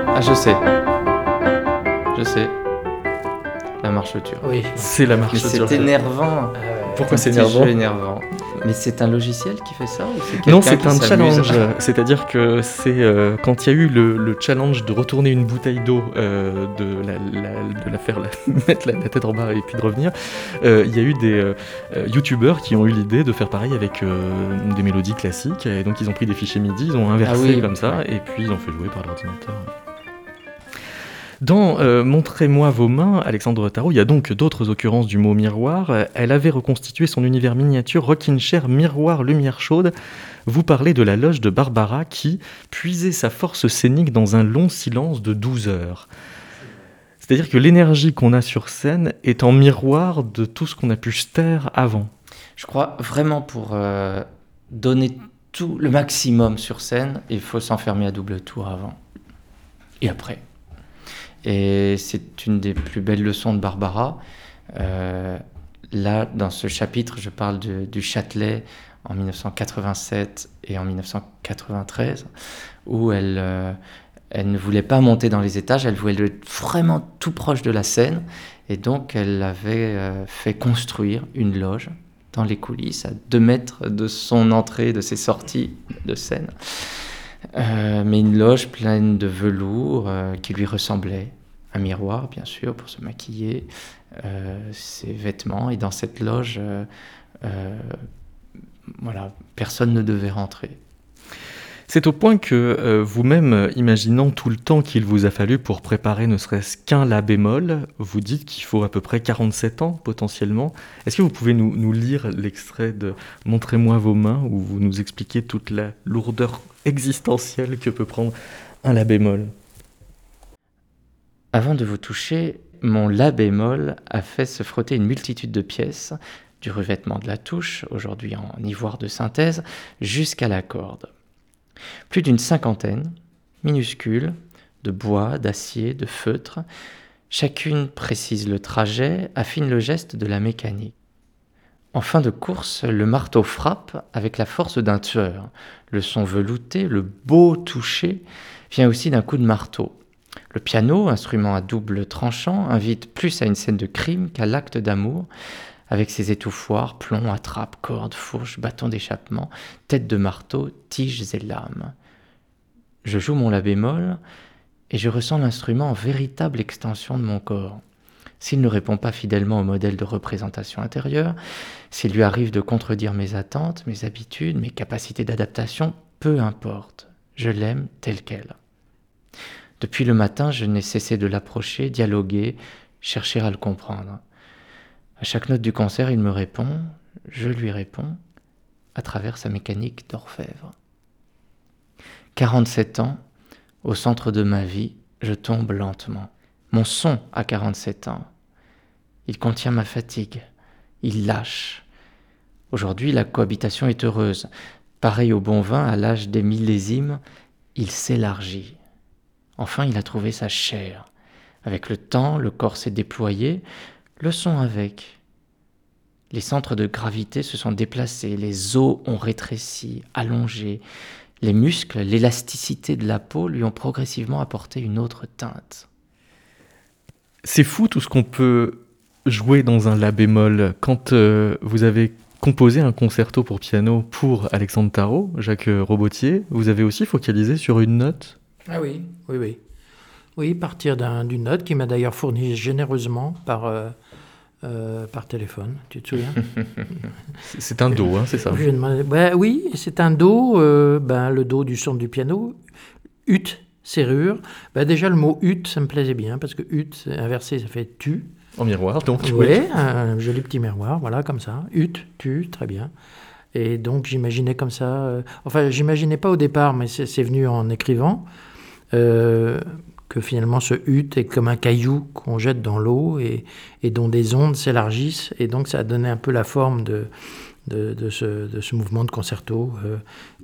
Ah, je sais. Je sais. La marche turque. Oui. C'est la marche turque. C'est énervant. Ah Pourquoi c'est énervant? énervant mais c'est un logiciel qui fait ça Non, c'est un challenge. [LAUGHS] C'est-à-dire que c'est euh, quand il y a eu le, challenge de retourner une bouteille d'eau, euh, de, la, faire [LAUGHS] mettre la, tête en bas et puis de revenir, euh, il y a eu des youtubeurs qui ont eu l'idée de faire pareil avec des mélodies classiques. Et donc ils ont pris des fichiers MIDI, ils ont inversé ah comme ça, et puis ils ont fait jouer par l'ordinateur. Dans euh, Montrez-moi vos mains, Alexandre Tarot, il y a donc d'autres occurrences du mot miroir. Elle avait reconstitué son univers miniature Rockin' Chair Miroir Lumière Chaude. Vous parlez de la loge de Barbara qui puisait sa force scénique dans un long silence de 12 heures. C'est-à-dire que l'énergie qu'on a sur scène est en miroir de tout ce qu'on a pu se taire avant. Je crois vraiment pour euh, donner tout le maximum sur scène, il faut s'enfermer à double tour avant et après. Et c'est une des plus belles leçons de Barbara. Euh, là, dans ce chapitre, je parle du Châtelet en 1987 et en 1993, où elle, euh, elle ne voulait pas monter dans les étages, elle voulait être vraiment tout proche de la scène, et donc elle avait euh, fait construire une loge dans les coulisses, à deux mètres de son entrée, de ses sorties de scène. mais une loge pleine de velours qui lui ressemblait, un miroir, bien sûr, pour se maquiller, euh, ses vêtements. Et dans cette loge, euh, euh, voilà, personne ne devait rentrer. C'est au point que vous-même, imaginant tout le temps qu'il vous a fallu pour préparer ne serait-ce qu'un La bémol, vous dites qu'il faut à peu près 47 ans potentiellement. Est-ce que vous pouvez nous, nous lire l'extrait de Montrez-moi vos mains, où vous nous expliquez toute la lourdeur existentielle que peut prendre un La bémol? Avant de vous toucher, mon La bémol a fait se frotter une multitude de pièces, du revêtement de la touche, aujourd'hui en ivoire de synthèse, jusqu'à la corde. Plus d'une cinquantaine, minuscules, de bois, d'acier, de feutre, chacune précise le trajet, affine le geste de la mécanique. En fin de course, le marteau frappe avec la force d'un tueur. Le son velouté, le beau toucher vient aussi d'un coup de marteau. Le piano, instrument à double tranchant, invite plus à une scène de crime qu'à l'acte d'amour, avec ses étouffoirs, plombs, attrapes, cordes, fourches, bâtons d'échappement, têtes de marteau, tiges et lames. Je joue mon la bémol et je ressens l'instrument en véritable extension de mon corps. S'il ne répond pas fidèlement au modèle de représentation intérieure, s'il lui arrive de contredire mes attentes, mes habitudes, mes capacités d'adaptation, peu importe, je l'aime tel quel. Depuis le matin, je n'ai cessé de l'approcher, dialoguer, chercher à le comprendre. À chaque note du concert, il me répond, je lui réponds, à travers sa mécanique d'orfèvre. 47 ans, au centre de ma vie, je tombe lentement. Mon son a 47 ans. Il contient ma fatigue. Il lâche. Aujourd'hui, la cohabitation est heureuse. Pareil au bon vin, à l'âge des millésimes, il s'élargit. Enfin, il a trouvé sa chair. Avec le temps, le corps s'est déployé, le son avec. Les centres de gravité se sont déplacés, les os ont rétréci, allongé, les muscles, l'élasticité de la peau lui ont progressivement apporté une autre teinte. C'est fou tout ce qu'on peut jouer dans un la bémol. Quand euh, vous avez composé un concerto pour piano pour Alexandre Tarot, Jacques Robotier, vous avez aussi focalisé sur une note Ah oui, oui, oui. Oui, partir d'une note qui m'a d'ailleurs fournie généreusement par, euh, euh, par téléphone, tu te souviens [LAUGHS] C'est un Do, hein, c'est ça ben, Oui, c'est un Do, ben, le Do du son du piano, ut, serrure. Ben, déjà, le mot ut, ça me plaisait bien, parce que ut, inversé, ça fait tu. En miroir, donc. Oui, un joli petit miroir, voilà, comme ça. Ut, tu, très bien. Et donc j'imaginais comme ça, euh, enfin j'imaginais pas au départ, mais c'est venu en écrivant, euh, que finalement ce ut est comme un caillou qu'on jette dans l'eau et, dont des ondes s'élargissent. Et donc ça a donné un peu la forme de, ce, mouvement de concerto euh,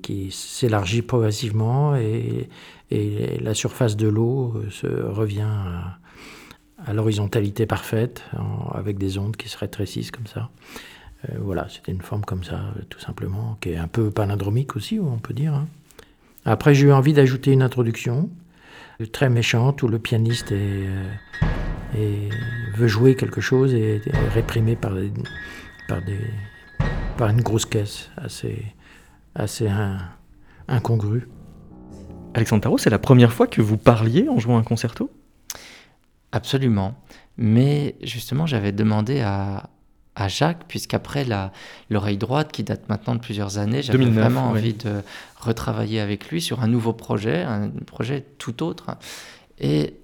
qui s'élargit progressivement et, la surface de l'eau se revient à, l'horizontalité parfaite, avec des ondes qui se rétrécissent comme ça. Euh, voilà, c'était une forme comme ça, tout simplement, qui est un peu palindromique aussi, on peut dire. Hein. Après, j'ai eu envie d'ajouter une introduction très méchante où le pianiste euh, veut jouer quelque chose et est réprimé par, par, des, par une grosse caisse assez, assez incongrue. Alexandre Tarot, c'est la première fois que vous parliez en jouant un concerto? Absolument. Mais justement, j'avais demandé à, à Jacques, puisqu'après l'oreille droite, qui date maintenant de plusieurs années, j'avais vraiment envie de retravailler avec lui sur un nouveau projet, un projet tout autre. Et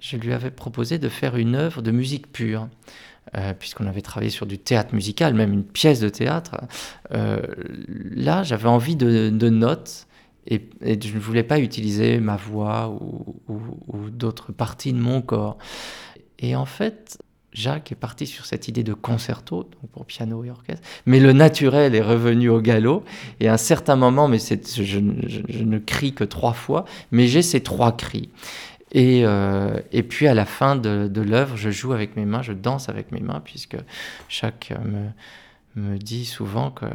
je lui avais proposé de faire une œuvre de musique pure. Euh, puisqu'on avait travaillé sur du théâtre musical, même une pièce de théâtre. Euh, là, j'avais envie de, de notes et, je ne voulais pas utiliser ma voix ou, d'autres parties de mon corps. Et en fait, Jacques est parti sur cette idée de concerto, pour piano et orchestre, mais le naturel est revenu au galop. Et à un certain moment, mais je, je, ne crie que trois fois, mais j'ai ces trois cris. Et, euh, et, puis à la fin de, l'œuvre, je joue avec mes mains, je danse avec mes mains, puisque Jacques me, me dit souvent que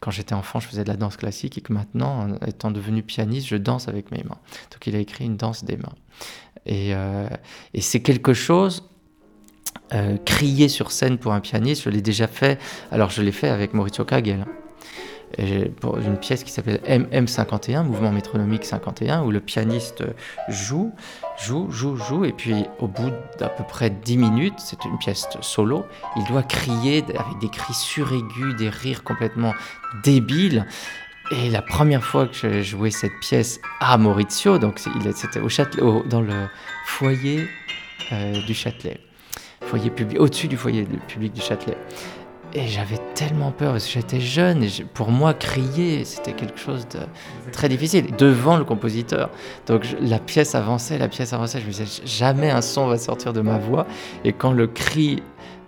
quand j'étais enfant, je faisais de la danse classique et que maintenant, étant devenu pianiste, je danse avec mes mains. Donc il a écrit une danse des mains. Et, euh, c'est quelque chose, euh, crier sur scène pour un pianiste, je l'ai déjà fait. Alors je l'ai fait avec Maurizio Kagel pour une pièce qui s'appelle MM51, Mouvement métronomique 51, où le pianiste joue, joue, joue, joue, et puis au bout d'à peu près 10 minutes, c'est une pièce solo, il doit crier avec des cris suraigus, des rires complètement débiles. Et la première fois que j'ai joué cette pièce à Maurizio, donc c'était au dans le foyer euh, du Châtelet, foyer public, au-dessus du foyer public du Châtelet. Et j'avais tellement peur parce que j'étais jeune et pour moi crier c'était quelque chose de très difficile devant le compositeur. Donc la pièce avançait, la pièce avançait, je me disais jamais un son va sortir de ma voix et quand le cri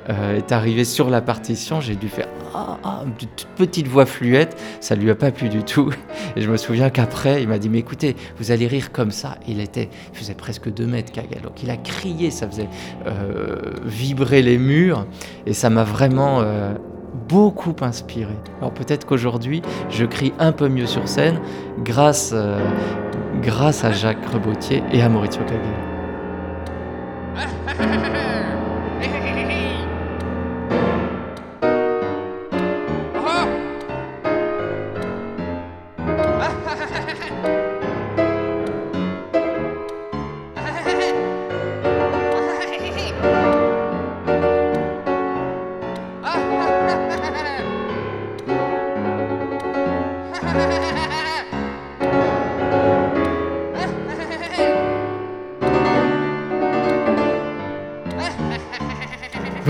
euh, est arrivé sur la partition, j'ai dû faire ah, ah, une toute petite voix fluette, ça lui a pas plu du tout. [LAUGHS] Et je me souviens qu'après, il m'a dit Mais écoutez, vous allez rire comme ça. Il, était, faisait presque 2 mètres, Kagel. Donc il a crié, ça faisait euh, vibrer les murs, et ça m'a vraiment euh, beaucoup inspiré. Alors peut-être qu'aujourd'hui, je crie un peu mieux sur scène grâce, grâce à Jacques Rebotier et à Maurizio Kagel. [LAUGHS]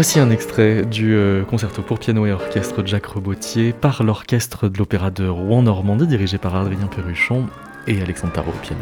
Voici un extrait du euh, concerto pour piano et orchestre de Jacques Rebotier par l'orchestre de l'Opéra de Rouen-Normandie dirigé par Adrien Perruchon et Alexandre Tarot au piano.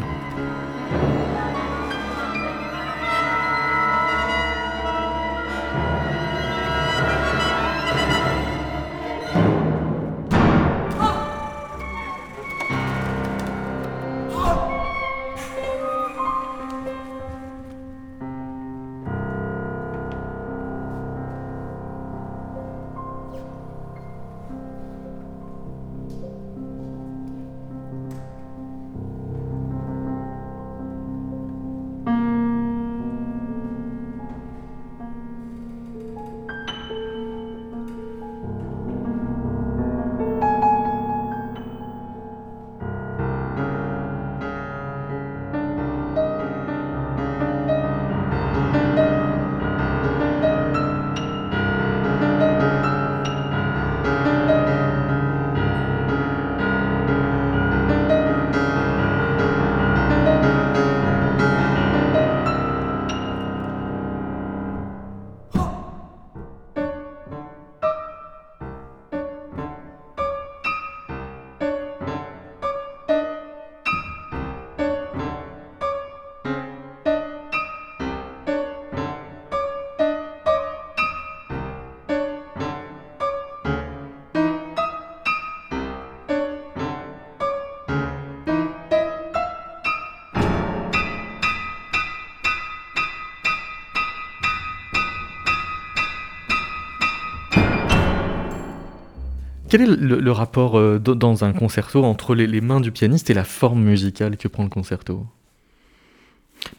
Quel est le, rapport euh, dans un concerto entre les, mains du pianiste et la forme musicale que prend le concerto?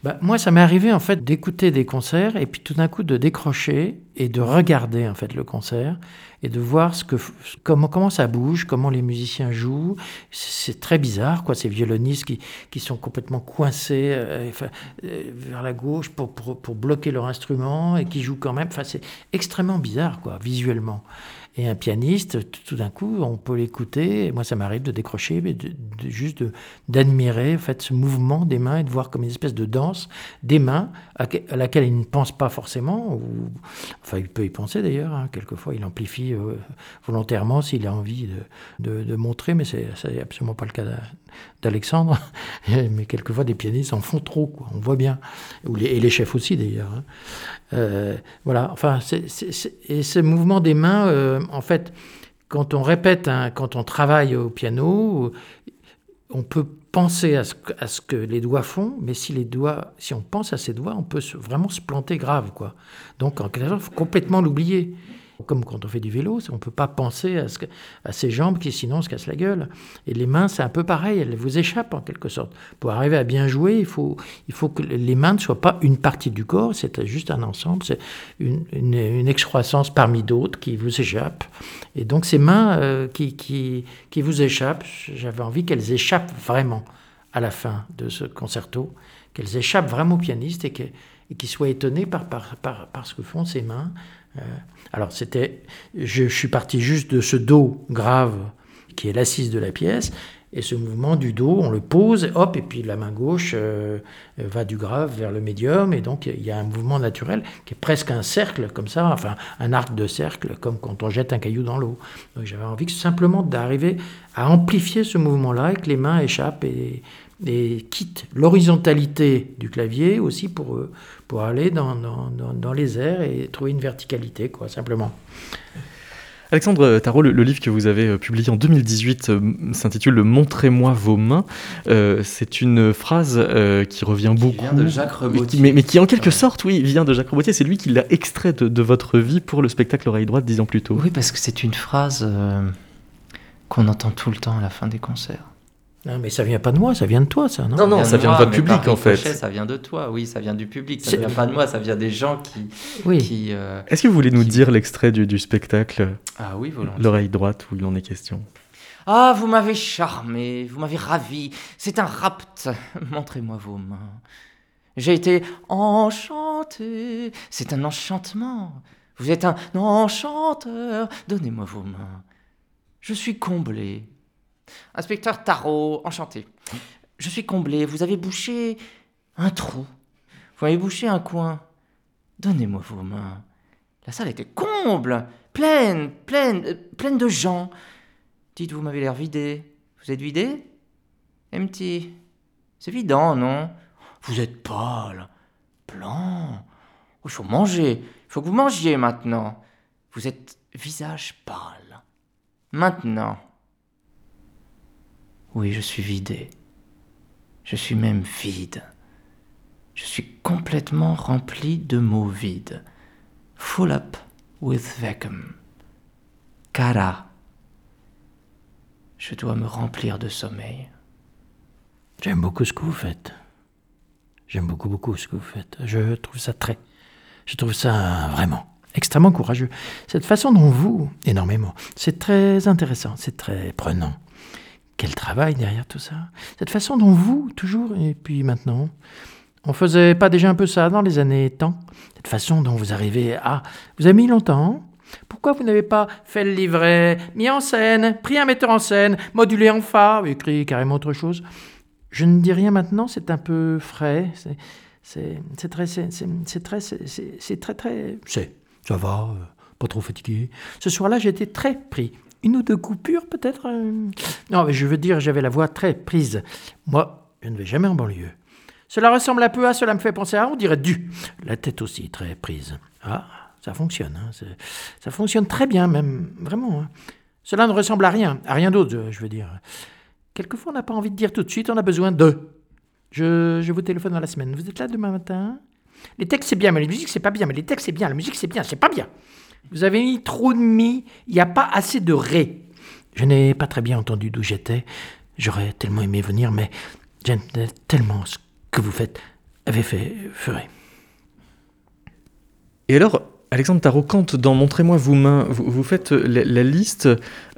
Bah, moi, ça m'est arrivé en fait d'écouter des concerts et puis tout d'un coup de décrocher et de regarder en fait le concert et de voir ce que comment comment ça bouge, comment les musiciens jouent. C'est très bizarre quoi, ces violonistes qui, qui sont complètement coincés euh, euh, vers la gauche pour, pour, pour, bloquer leur instrument et qui jouent quand même. C'est extrêmement bizarre quoi, visuellement. Et un pianiste, tout d'un coup, on peut l'écouter. Moi, ça m'arrive de décrocher, mais de, juste d'admirer en fait, ce mouvement des mains et de voir comme une espèce de danse des mains à, laquelle il ne pense pas forcément. Ou, enfin, il peut y penser d'ailleurs. Hein. Quelquefois, il amplifie euh, volontairement s'il a envie de, de, montrer, mais c'est absolument pas le cas d'Alexandre. [LAUGHS] mais quelquefois, des pianistes en font trop, quoi. on voit bien. et les chefs aussi d'ailleurs. Hein. Euh, voilà, enfin, et ce mouvement des mains, euh, en fait, quand on répète, quand on travaille au piano, on peut penser à ce, que les doigts font, mais si les doigts, si on pense à ces doigts, on peut vraiment se planter grave, quoi. Donc, en quelque sorte, faut complètement l'oublier. Comme quand on fait du vélo, on ne peut pas penser à, ce ses jambes qui sinon se cassent la gueule. Et les mains, c'est un peu pareil, elles vous échappent en quelque sorte. Pour arriver à bien jouer, il faut, que les mains ne soient pas une partie du corps, c'est juste un ensemble, c'est une, excroissance parmi d'autres qui vous échappent. Et donc ces mains euh, qui, qui, qui vous échappent, j'avais envie qu'elles échappent vraiment à la fin de ce concerto, qu'elles échappent vraiment au pianiste et qu'ils soient étonnés par, par, par, par, ce que font ses mains, alors c'était, je, suis parti juste de ce do grave qui est l'assise de la pièce, et ce mouvement du do, on le pose, hop, et puis la main gauche euh, va du grave vers le médium, et donc il y a un mouvement naturel qui est presque un cercle comme ça, enfin un arc de cercle, comme quand on jette un caillou dans l'eau. Donc j'avais envie simplement d'arriver à amplifier ce mouvement-là, et que les mains échappent et, et quittent l'horizontalité du clavier aussi pour, pour aller dans, dans, dans, les airs et trouver une verticalité, quoi, simplement. Alexandre Tarot, le, livre que vous avez euh, publié en 2018 euh, s'intitule Montrez-moi vos mains. Euh, c'est une phrase qui revient beaucoup. Qui vient de Jacques Rebotier. Mais, mais, qui, en quelque sorte, oui, vient de Jacques Rebotier. C'est lui qui l'a extrait de, de, votre vie pour le spectacle Oreille droite dix ans plus tôt. Oui, parce que c'est une phrase qu'on entend tout le temps à la fin des concerts. Non, mais ça vient pas de moi, ça vient de toi, ça, non Non, non, ça vient de votre public, en fait. ça vient de toi, oui, ça vient du public. Ça vient pas de moi, ça vient des gens qui. Oui. Euh, Est-ce que vous voulez nous dire l'extrait du, du, spectacle? Ah oui, volontiers. L'oreille droite où il en est question. Ah, vous m'avez charmé, vous m'avez ravi. C'est un rapt. [LAUGHS] Montrez-moi vos mains. J'ai été enchanté. C'est un enchantement. Vous êtes un enchanteur. Donnez-moi vos mains. Je suis comblé. Inspecteur Tarot, enchanté. Je suis comblé, vous avez bouché un trou. Vous avez bouché un coin. Donnez-moi vos mains. La salle était comble, pleine, pleine, euh, pleine de gens. Dites, vous m'avez l'air vidé. Vous êtes vidé? Empty. C'est vidant, non? Vous êtes pâle, blanc. Il faut manger. Il faut que vous mangiez maintenant. Vous êtes visage pâle. Maintenant. Oui, je suis vidé. Je suis même vide. Je suis complètement rempli de mots vides. Full up with vacuum. Cara. Je dois me remplir de sommeil. J'aime beaucoup ce que vous faites. J'aime beaucoup, beaucoup ce que vous faites. Je trouve ça très. Je trouve ça vraiment extrêmement courageux. Cette façon dont vous, énormément, c'est très intéressant, c'est très prenant. Quel travail derrière tout ça. Cette façon dont vous, toujours, et puis maintenant, on faisait pas déjà un peu ça dans les années temps Cette façon dont vous arrivez à... Vous avez mis longtemps pourquoi vous n'avez pas fait le livret, mis en scène, pris un metteur en scène, modulé en fa, écrit carrément autre chose? Je ne dis rien maintenant, c'est un peu frais, c'est très, c'est très, c'est très, très, c'est, ça va, euh, pas trop fatigué. Ce soir-là, j'étais très pris une ou deux coupures peut-être euh? Non, mais je veux dire, j'avais la voix très prise. Moi, je ne vais jamais en banlieue. Cela ressemble un peu à, cela me fait penser à, on dirait du. La tête aussi très prise. Ah, ça fonctionne. Hein, ça fonctionne très bien même, vraiment. Hein. Cela ne ressemble à rien, à rien d'autre, je veux dire. Quelquefois, on n'a pas envie de dire tout de suite, on a besoin de. Je, je vous téléphone dans la semaine. Vous êtes là demain matin? Les textes, c'est bien, mais la musique, c'est pas bien. Mais les textes, c'est bien. La musique, c'est bien. C'est pas bien. Vous avez mis trop de mi, il n'y a pas assez de ré. Je n'ai pas très bien entendu d'où j'étais. J'aurais tellement aimé venir, mais j'aime tellement ce que vous faites, avez fait, ferait. Et alors, Alexandre Tarot, quand dans Montrez-moi vos mains, vous, faites la, liste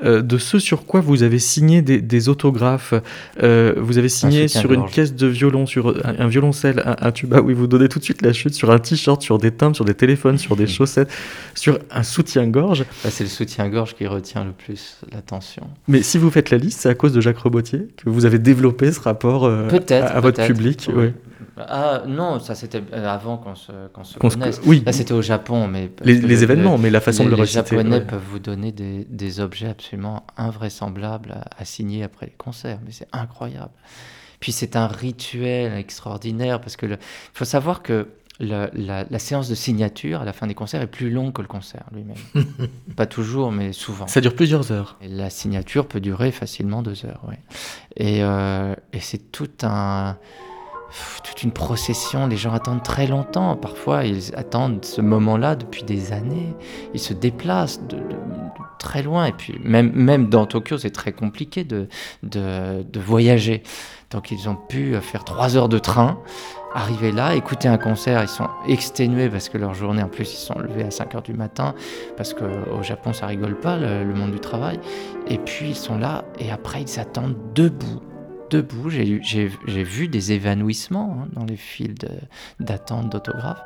euh, de ce sur quoi vous avez signé des, autographes. Euh, vous avez signé sur une caisse de violon, sur un, violoncelle, un, tuba, oui, vous donnez tout de suite la chute, sur un t-shirt, sur des timbres, sur des téléphones, sur des [LAUGHS] chaussettes, sur un soutien-gorge. Bah, c'est le soutien-gorge qui retient le plus l'attention. Mais si vous faites la liste, c'est à cause de Jacques Robotier que vous avez développé ce rapport euh, à, votre public. Oui. Ah non, ça c'était avant qu'on se, qu'on se connaisse. Oui. Là c'était au Japon, mais les, événements, mais la façon de le reciter. Les Japonais peuvent vous donner des, des, objets absolument invraisemblables à, signer après les concerts, mais c'est incroyable. Puis c'est un rituel extraordinaire parce que il faut savoir que la, la, séance de signature à la fin des concerts est plus longue que le concert lui-même. [LAUGHS] Pas toujours, mais souvent. Ça dure plusieurs heures. Et la signature peut durer facilement deux heures, oui. Et, euh, et c'est tout un toute une procession, les gens attendent très longtemps, parfois ils attendent ce moment-là depuis des années, ils se déplacent de, très loin, et puis même, même dans Tokyo c'est très compliqué de, de, voyager, donc ils ont pu faire trois heures de train, arriver là, écouter un concert, ils sont exténués parce que leur journée en plus ils sont levés à 5 heures du matin, parce qu'au Japon ça rigole pas le monde du travail, et puis ils sont là, et après ils attendent debout debout. J'ai vu des évanouissements hein, dans les files d'attente d'autographes.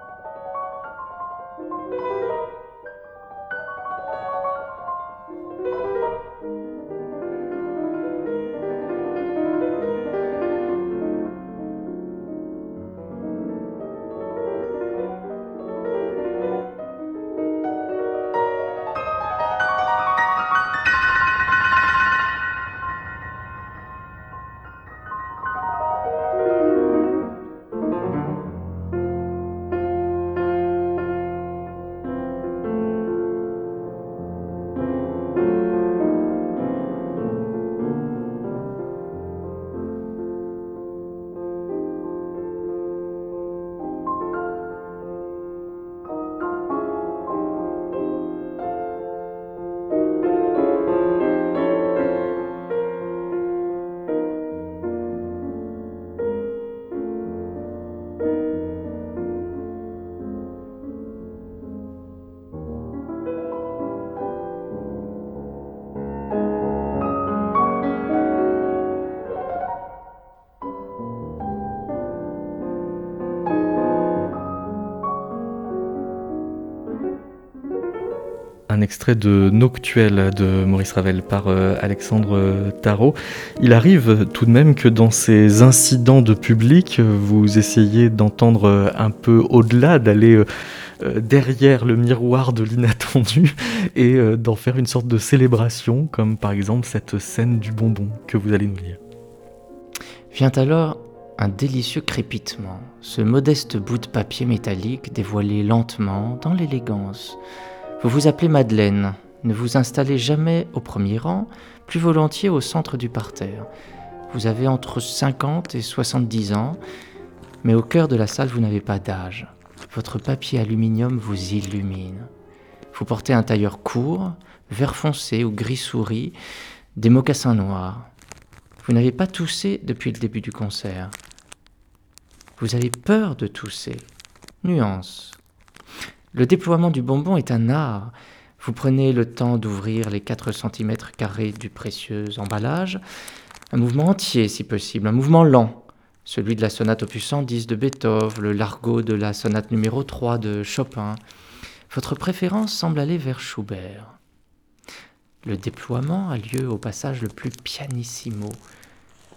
Un extrait de Noctuel de Maurice Ravel par euh, Alexandre Tarot. Il arrive tout de même que dans ces incidents de public, vous essayez d'entendre un peu au-delà, d'aller euh, derrière le miroir de l'inattendu [LAUGHS] et euh, d'en faire une sorte de célébration, comme par exemple cette scène du bonbon que vous allez nous lire. Vient alors un délicieux crépitement, ce modeste bout de papier métallique dévoilé lentement dans l'élégance vous vous appelez Madeleine, ne vous installez jamais au premier rang, plus volontiers au centre du parterre. Vous avez entre 50 et 70 ans, mais au cœur de la salle, vous n'avez pas d'âge. Votre papier aluminium vous illumine. Vous portez un tailleur court, vert foncé ou gris souris, des mocassins noirs. Vous n'avez pas toussé depuis le début du concert. Vous avez peur de tousser. Nuance. Le déploiement du bonbon est un art. Vous prenez le temps d'ouvrir les 4 cm carrés du précieux emballage, un mouvement entier si possible, un mouvement lent, celui de la sonate opus 110 de Beethoven, le largo de la sonate numéro 3 de Chopin. Votre préférence semble aller vers Schubert. Le déploiement a lieu au passage le plus pianissimo.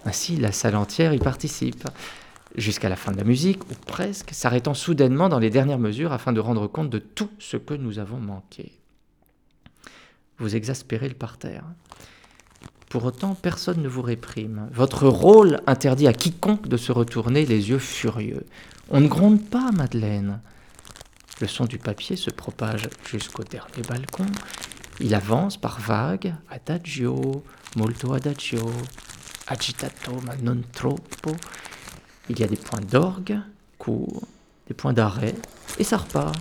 Ainsi, la salle entière y participe jusqu'à la fin de la musique, ou presque, s'arrêtant soudainement dans les dernières mesures afin de rendre compte de tout ce que nous avons manqué. Vous exaspérez le parterre. Pour autant, personne ne vous réprime. Votre rôle interdit à quiconque de se retourner les yeux furieux. On ne gronde pas, Madeleine. Le son du papier se propage jusqu'au dernier balcon. Il avance par vagues, adagio, molto adagio, agitato ma non troppo, il y a des points d'orgue, courts, des points d'arrêt, et ça repart.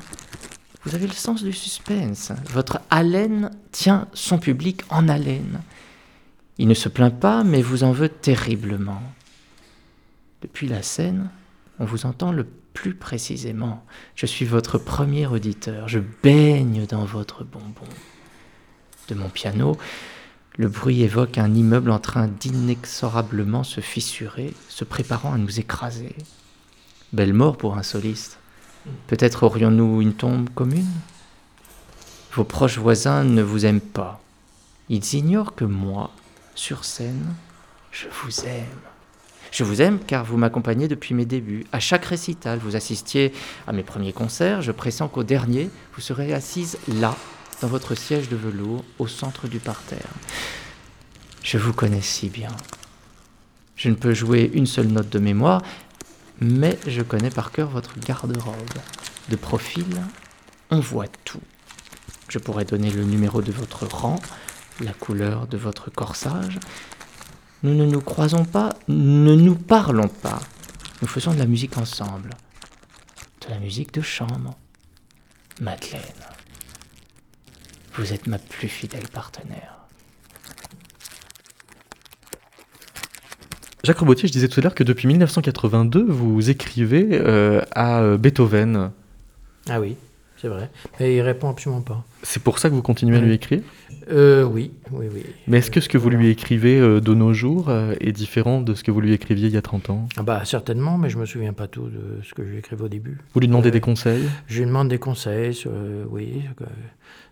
Vous avez le sens du suspense. Votre haleine tient son public en haleine. Il ne se plaint pas, mais vous en veut terriblement. Depuis la scène, on vous entend le plus précisément. Je suis votre premier auditeur, je baigne dans votre bonbon. De mon piano, le bruit évoque un immeuble en train d'inexorablement se fissurer, se préparant à nous écraser. Belle mort pour un soliste. Peut-être aurions-nous une tombe commune? Vos proches voisins ne vous aiment pas. Ils ignorent que moi, sur scène, je vous aime. Je vous aime car vous m'accompagnez depuis mes débuts. À chaque récital, vous assistiez à mes premiers concerts. Je pressens qu'au dernier, vous serez assise là, dans votre siège de velours, au centre du parterre. Je vous connais si bien. Je ne peux jouer une seule note de mémoire, mais je connais par cœur votre garde-robe. De profil, on voit tout. Je pourrais donner le numéro de votre rang, la couleur de votre corsage. Nous ne nous croisons pas, ne nous parlons pas. Nous faisons de la musique ensemble. De la musique de chambre. Madeleine, vous êtes ma plus fidèle partenaire. Jacques Robotier, je disais tout à l'heure que depuis 1982, vous écrivez euh, à euh, Beethoven. Ah oui, c'est vrai. Mais il répond absolument pas. C'est pour ça que vous continuez à lui écrire euh, Oui, oui, oui. Mais est-ce que ce que vous lui écrivez euh, de nos jours euh, est différent de ce que vous lui écriviez il y a 30 ans? Ah bah certainement, mais je me souviens pas tout de ce que je lui écrivais au début. Vous lui demandez des conseils? Je lui demande des conseils, sur, oui,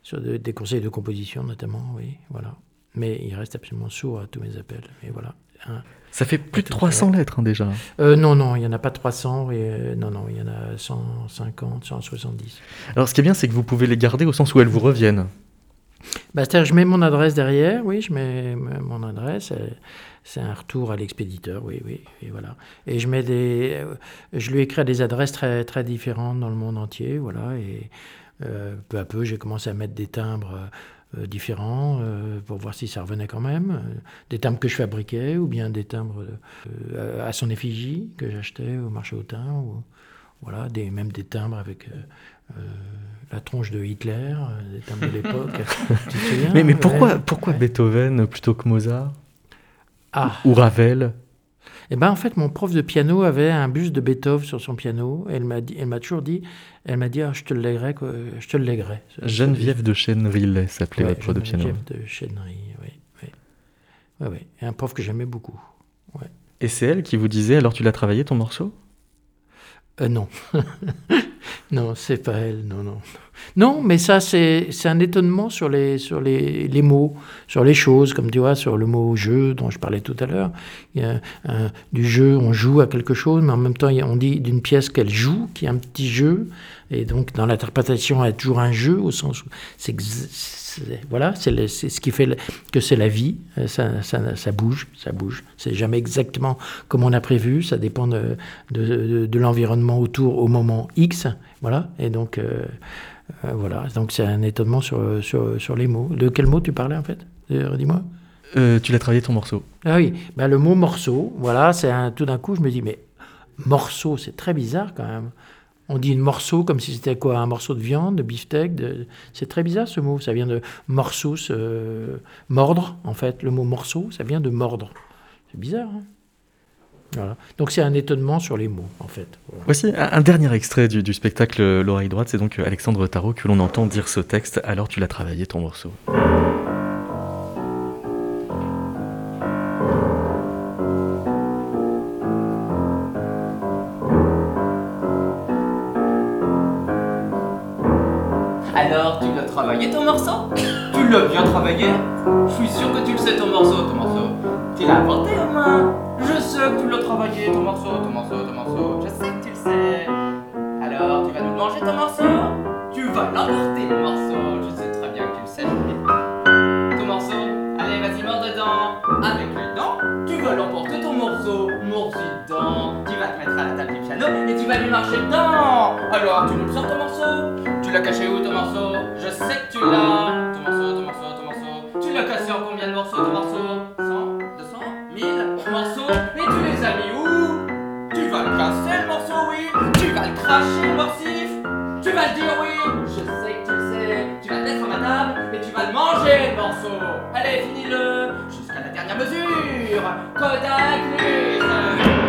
sur de, des conseils de composition notamment, oui, voilà. Mais il reste absolument sourd à tous mes appels, et voilà. Hein. Ça fait plus de 300 lettres hein, déjà. Euh, non, non, il n'y en a pas 300, et, euh, non, non, il y en a 150, 170. Alors ce qui est bien, c'est que vous pouvez les garder au sens où elles vous reviennent. Bah, C'est-à-dire je mets mon adresse derrière, oui, je mets mon adresse, c'est un retour à l'expéditeur, oui, oui, et voilà. Et je mets des, euh, je lui écris à des adresses très, très différentes dans le monde entier, voilà, et euh, peu à peu, j'ai commencé à mettre des timbres euh, différents euh, pour voir si ça revenait quand même. Euh, des timbres que je fabriquais ou bien des timbres à son effigie que j'achetais au marché hautain. Ou, voilà, des, même des timbres avec la tronche de Hitler, des timbres de l'époque. [LAUGHS] mais, mais pourquoi, pourquoi Beethoven plutôt que Mozart ah. Ou Ravel? Eh ben, en fait, mon prof de piano avait un buste de Beethoven sur son piano. elle m'a dit, elle m'a toujours dit, elle m'a dit, ah, je te le lèguerai, je te le. Geneviève de Chênery s'appelait votre prof de piano. Geneviève de Chênery, oui, oui. oui, oui. un prof que j'aimais beaucoup. Ouais. Et c'est elle qui vous disait, alors tu l'as travaillé ton morceau? Euh, Non. [LAUGHS] non, c'est pas elle, non, non. Non, mais ça, c'est un étonnement sur, les, sur les, les, mots, sur les choses, comme tu vois, sur le mot jeu dont je parlais tout à l'heure. Du jeu, on joue à quelque chose, mais en même temps, on dit d'une pièce qu'elle joue, qui est un petit jeu. Et donc, dans l'interprétation, y a toujours un jeu, au sens où c'est voilà, c'est ce qui fait que c'est la vie. Ça, ça, ça, bouge, ça bouge. C'est jamais exactement comme on a prévu. Ça dépend de, de, l'environnement autour au moment X. Voilà. Et donc, euh, euh, voilà. Donc, c'est un étonnement sur, sur, sur, les mots. De quel mot tu parlais en fait? Dis-moi. Euh, tu l'as travaillé ton morceau. Ah oui, ben, le mot morceau, voilà, c'est tout d'un coup, je me dis, mais morceau, c'est très bizarre quand même. On dit une morceau comme si c'était quoi? Un morceau de viande, de beefsteak de... C'est très bizarre ce mot. Ça vient de morceau, mordre en fait. Le mot morceau, ça vient de mordre. C'est bizarre. Hein voilà. Donc c'est un étonnement sur les mots en fait. Voici un, dernier extrait du, du spectacle L'oreille droite. C'est donc Alexandre Tarot que l'on entend dire ce texte. Alors tu l'as travaillé ton morceau. travaillé ton morceau? Tu l'as bien travaillé? Je suis sûr que tu le sais ton morceau, ton morceau. Tu l'as inventé au moins Je sais que tu l'as travaillé ton morceau, ton morceau, ton morceau. Je sais que tu le sais. Alors tu vas nous manger ton morceau? Tu vas l'emporter le morceau. Je sais très bien que tu le sais. Ton morceau? Allez vas-y mors dedans. Avec les dents, tu vas l'emporter ton morceau. Morceau dedans. Tu vas te mettre à la table du piano et tu vas lui marcher dedans. Alors tu nous sors ton morceau? Tu l'as caché où ton morceau? Je sais que tu l'as Ton morceau, ton morceau, ton morceau Tu l'as cassé en combien de morceaux ton morceau? 100, 200, 1000 morceaux Et tu les as mis où? Tu vas le casser le morceau, oui. Tu vas le cracher le morsif. Tu vas le dire oui. Je sais que tu le sais. Tu vas le mettre et tu vas le manger le morceau. Allez, finis-le Jusqu'à la dernière Kodak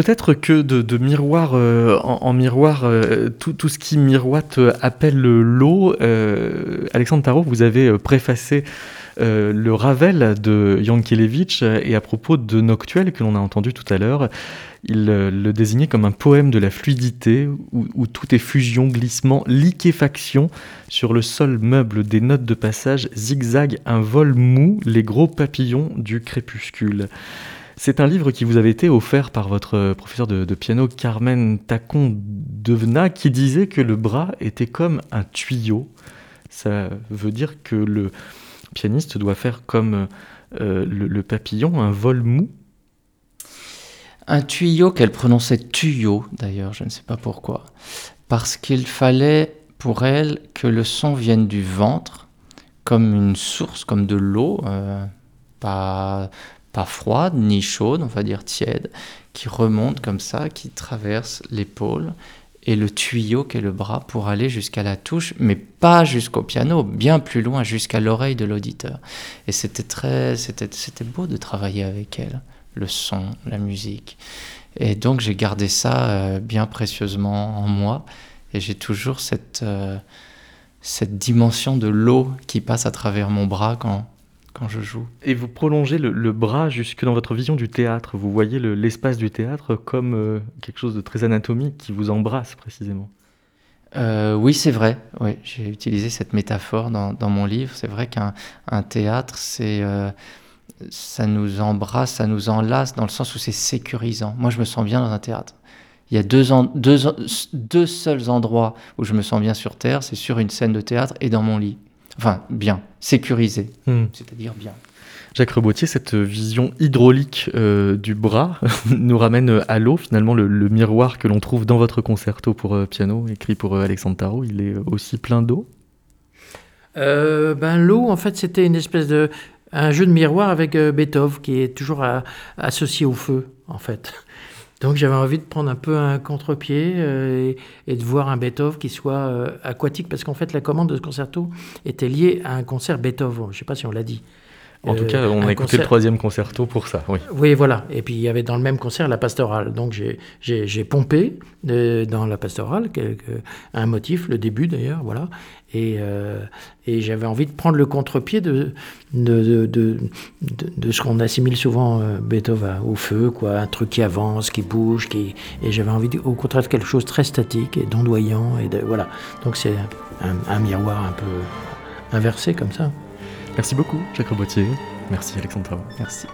Peut-être que de, miroir euh, en, miroir, euh, tout, ce qui miroite euh, appelle l'eau. Alexandre Tarot, vous avez préfacé le Ravel de Yankelevitch et à propos de Noctuel que l'on a entendu tout à l'heure, il le désignait comme un poème de la fluidité où, où tout est fusion, glissement, liquéfaction sur le sol meuble des notes de passage, zigzag, un vol mou, les gros papillons du crépuscule. C'est un livre qui vous avait été offert par votre euh, professeur de, piano Carmen Tacon Devena qui disait que le bras était comme un tuyau. Ça veut dire que le pianiste doit faire comme euh, le, le papillon, un vol mou. Un tuyau qu'elle prononçait tuyau, d'ailleurs, je ne sais pas pourquoi. Parce qu'il fallait pour elle que le son vienne du ventre, comme une source, comme de l'eau, euh, pas, pas froide ni chaude, on va dire tiède, qui remonte comme ça, qui traverse l'épaule, et le tuyau qu'est le bras pour aller jusqu'à la touche, mais pas jusqu'au piano, bien plus loin, jusqu'à l'oreille de l'auditeur. Et c'était très, c'était, c'était beau de travailler avec elle, le son, la musique. Et donc j'ai gardé ça euh, bien précieusement en moi, et j'ai toujours cette, euh, cette dimension de l'eau qui passe à travers mon bras quand, quand je joue. Et vous prolongez le, le bras jusque dans votre vision du théâtre. Vous voyez le- l'espace du théâtre comme euh, quelque chose de très anatomique qui vous embrasse précisément. Euh, oui, c'est vrai. Oui, j'ai utilisé cette métaphore dans, dans mon livre. C'est vrai qu'un un théâtre, c'est euh, ça nous embrasse, ça nous enlace dans le sens où c'est sécurisant. Moi, je me sens bien dans un théâtre. Il y a deux, en- deux, en- deux seuls endroits où je me sens bien sur Terre, c'est sur une scène de théâtre et dans mon lit. Enfin, bien, sécurisé, Hmm. c'est-à-dire bien. Jacques Rebotier, cette vision hydraulique euh, du bras [LAUGHS] nous ramène à l'eau. Finalement, le, le miroir que l'on trouve dans votre concerto pour euh, piano, écrit pour euh, Alexandre Tarot, il est aussi plein d'eau? Euh, ben, L'eau, en fait, c'était une espèce de. un jeu de miroir avec euh, Beethoven, qui est toujours à- associé au feu, en fait. Donc j'avais envie de prendre un peu un contre-pied euh, et, de voir un Beethoven qui soit euh, aquatique, parce qu'en fait, la commande de ce concerto était liée à un concert Beethoven. Je ne sais pas si on l'a dit. En tout Euh, cas, on a écouté concert- le troisième concerto pour ça, oui. Oui, voilà. Et puis il y avait dans le même concert la pastorale. Donc j'ai- pompé euh, dans la pastorale quelque- un motif, le début d'ailleurs, voilà. Et, euh, et j'avais envie de prendre le contre-pied de, de, de, de, de- de ce qu'on assimile souvent euh, Beethoven au feu, quoi. Un truc qui avance, qui bouge, qui... et j'avais envie au contraire de quelque chose de très statique et d'ondoyant. Et voilà. Donc c'est un, un miroir un peu inversé comme ça. Merci beaucoup, Jacques Rebotier. Merci, Alexandre. Merci.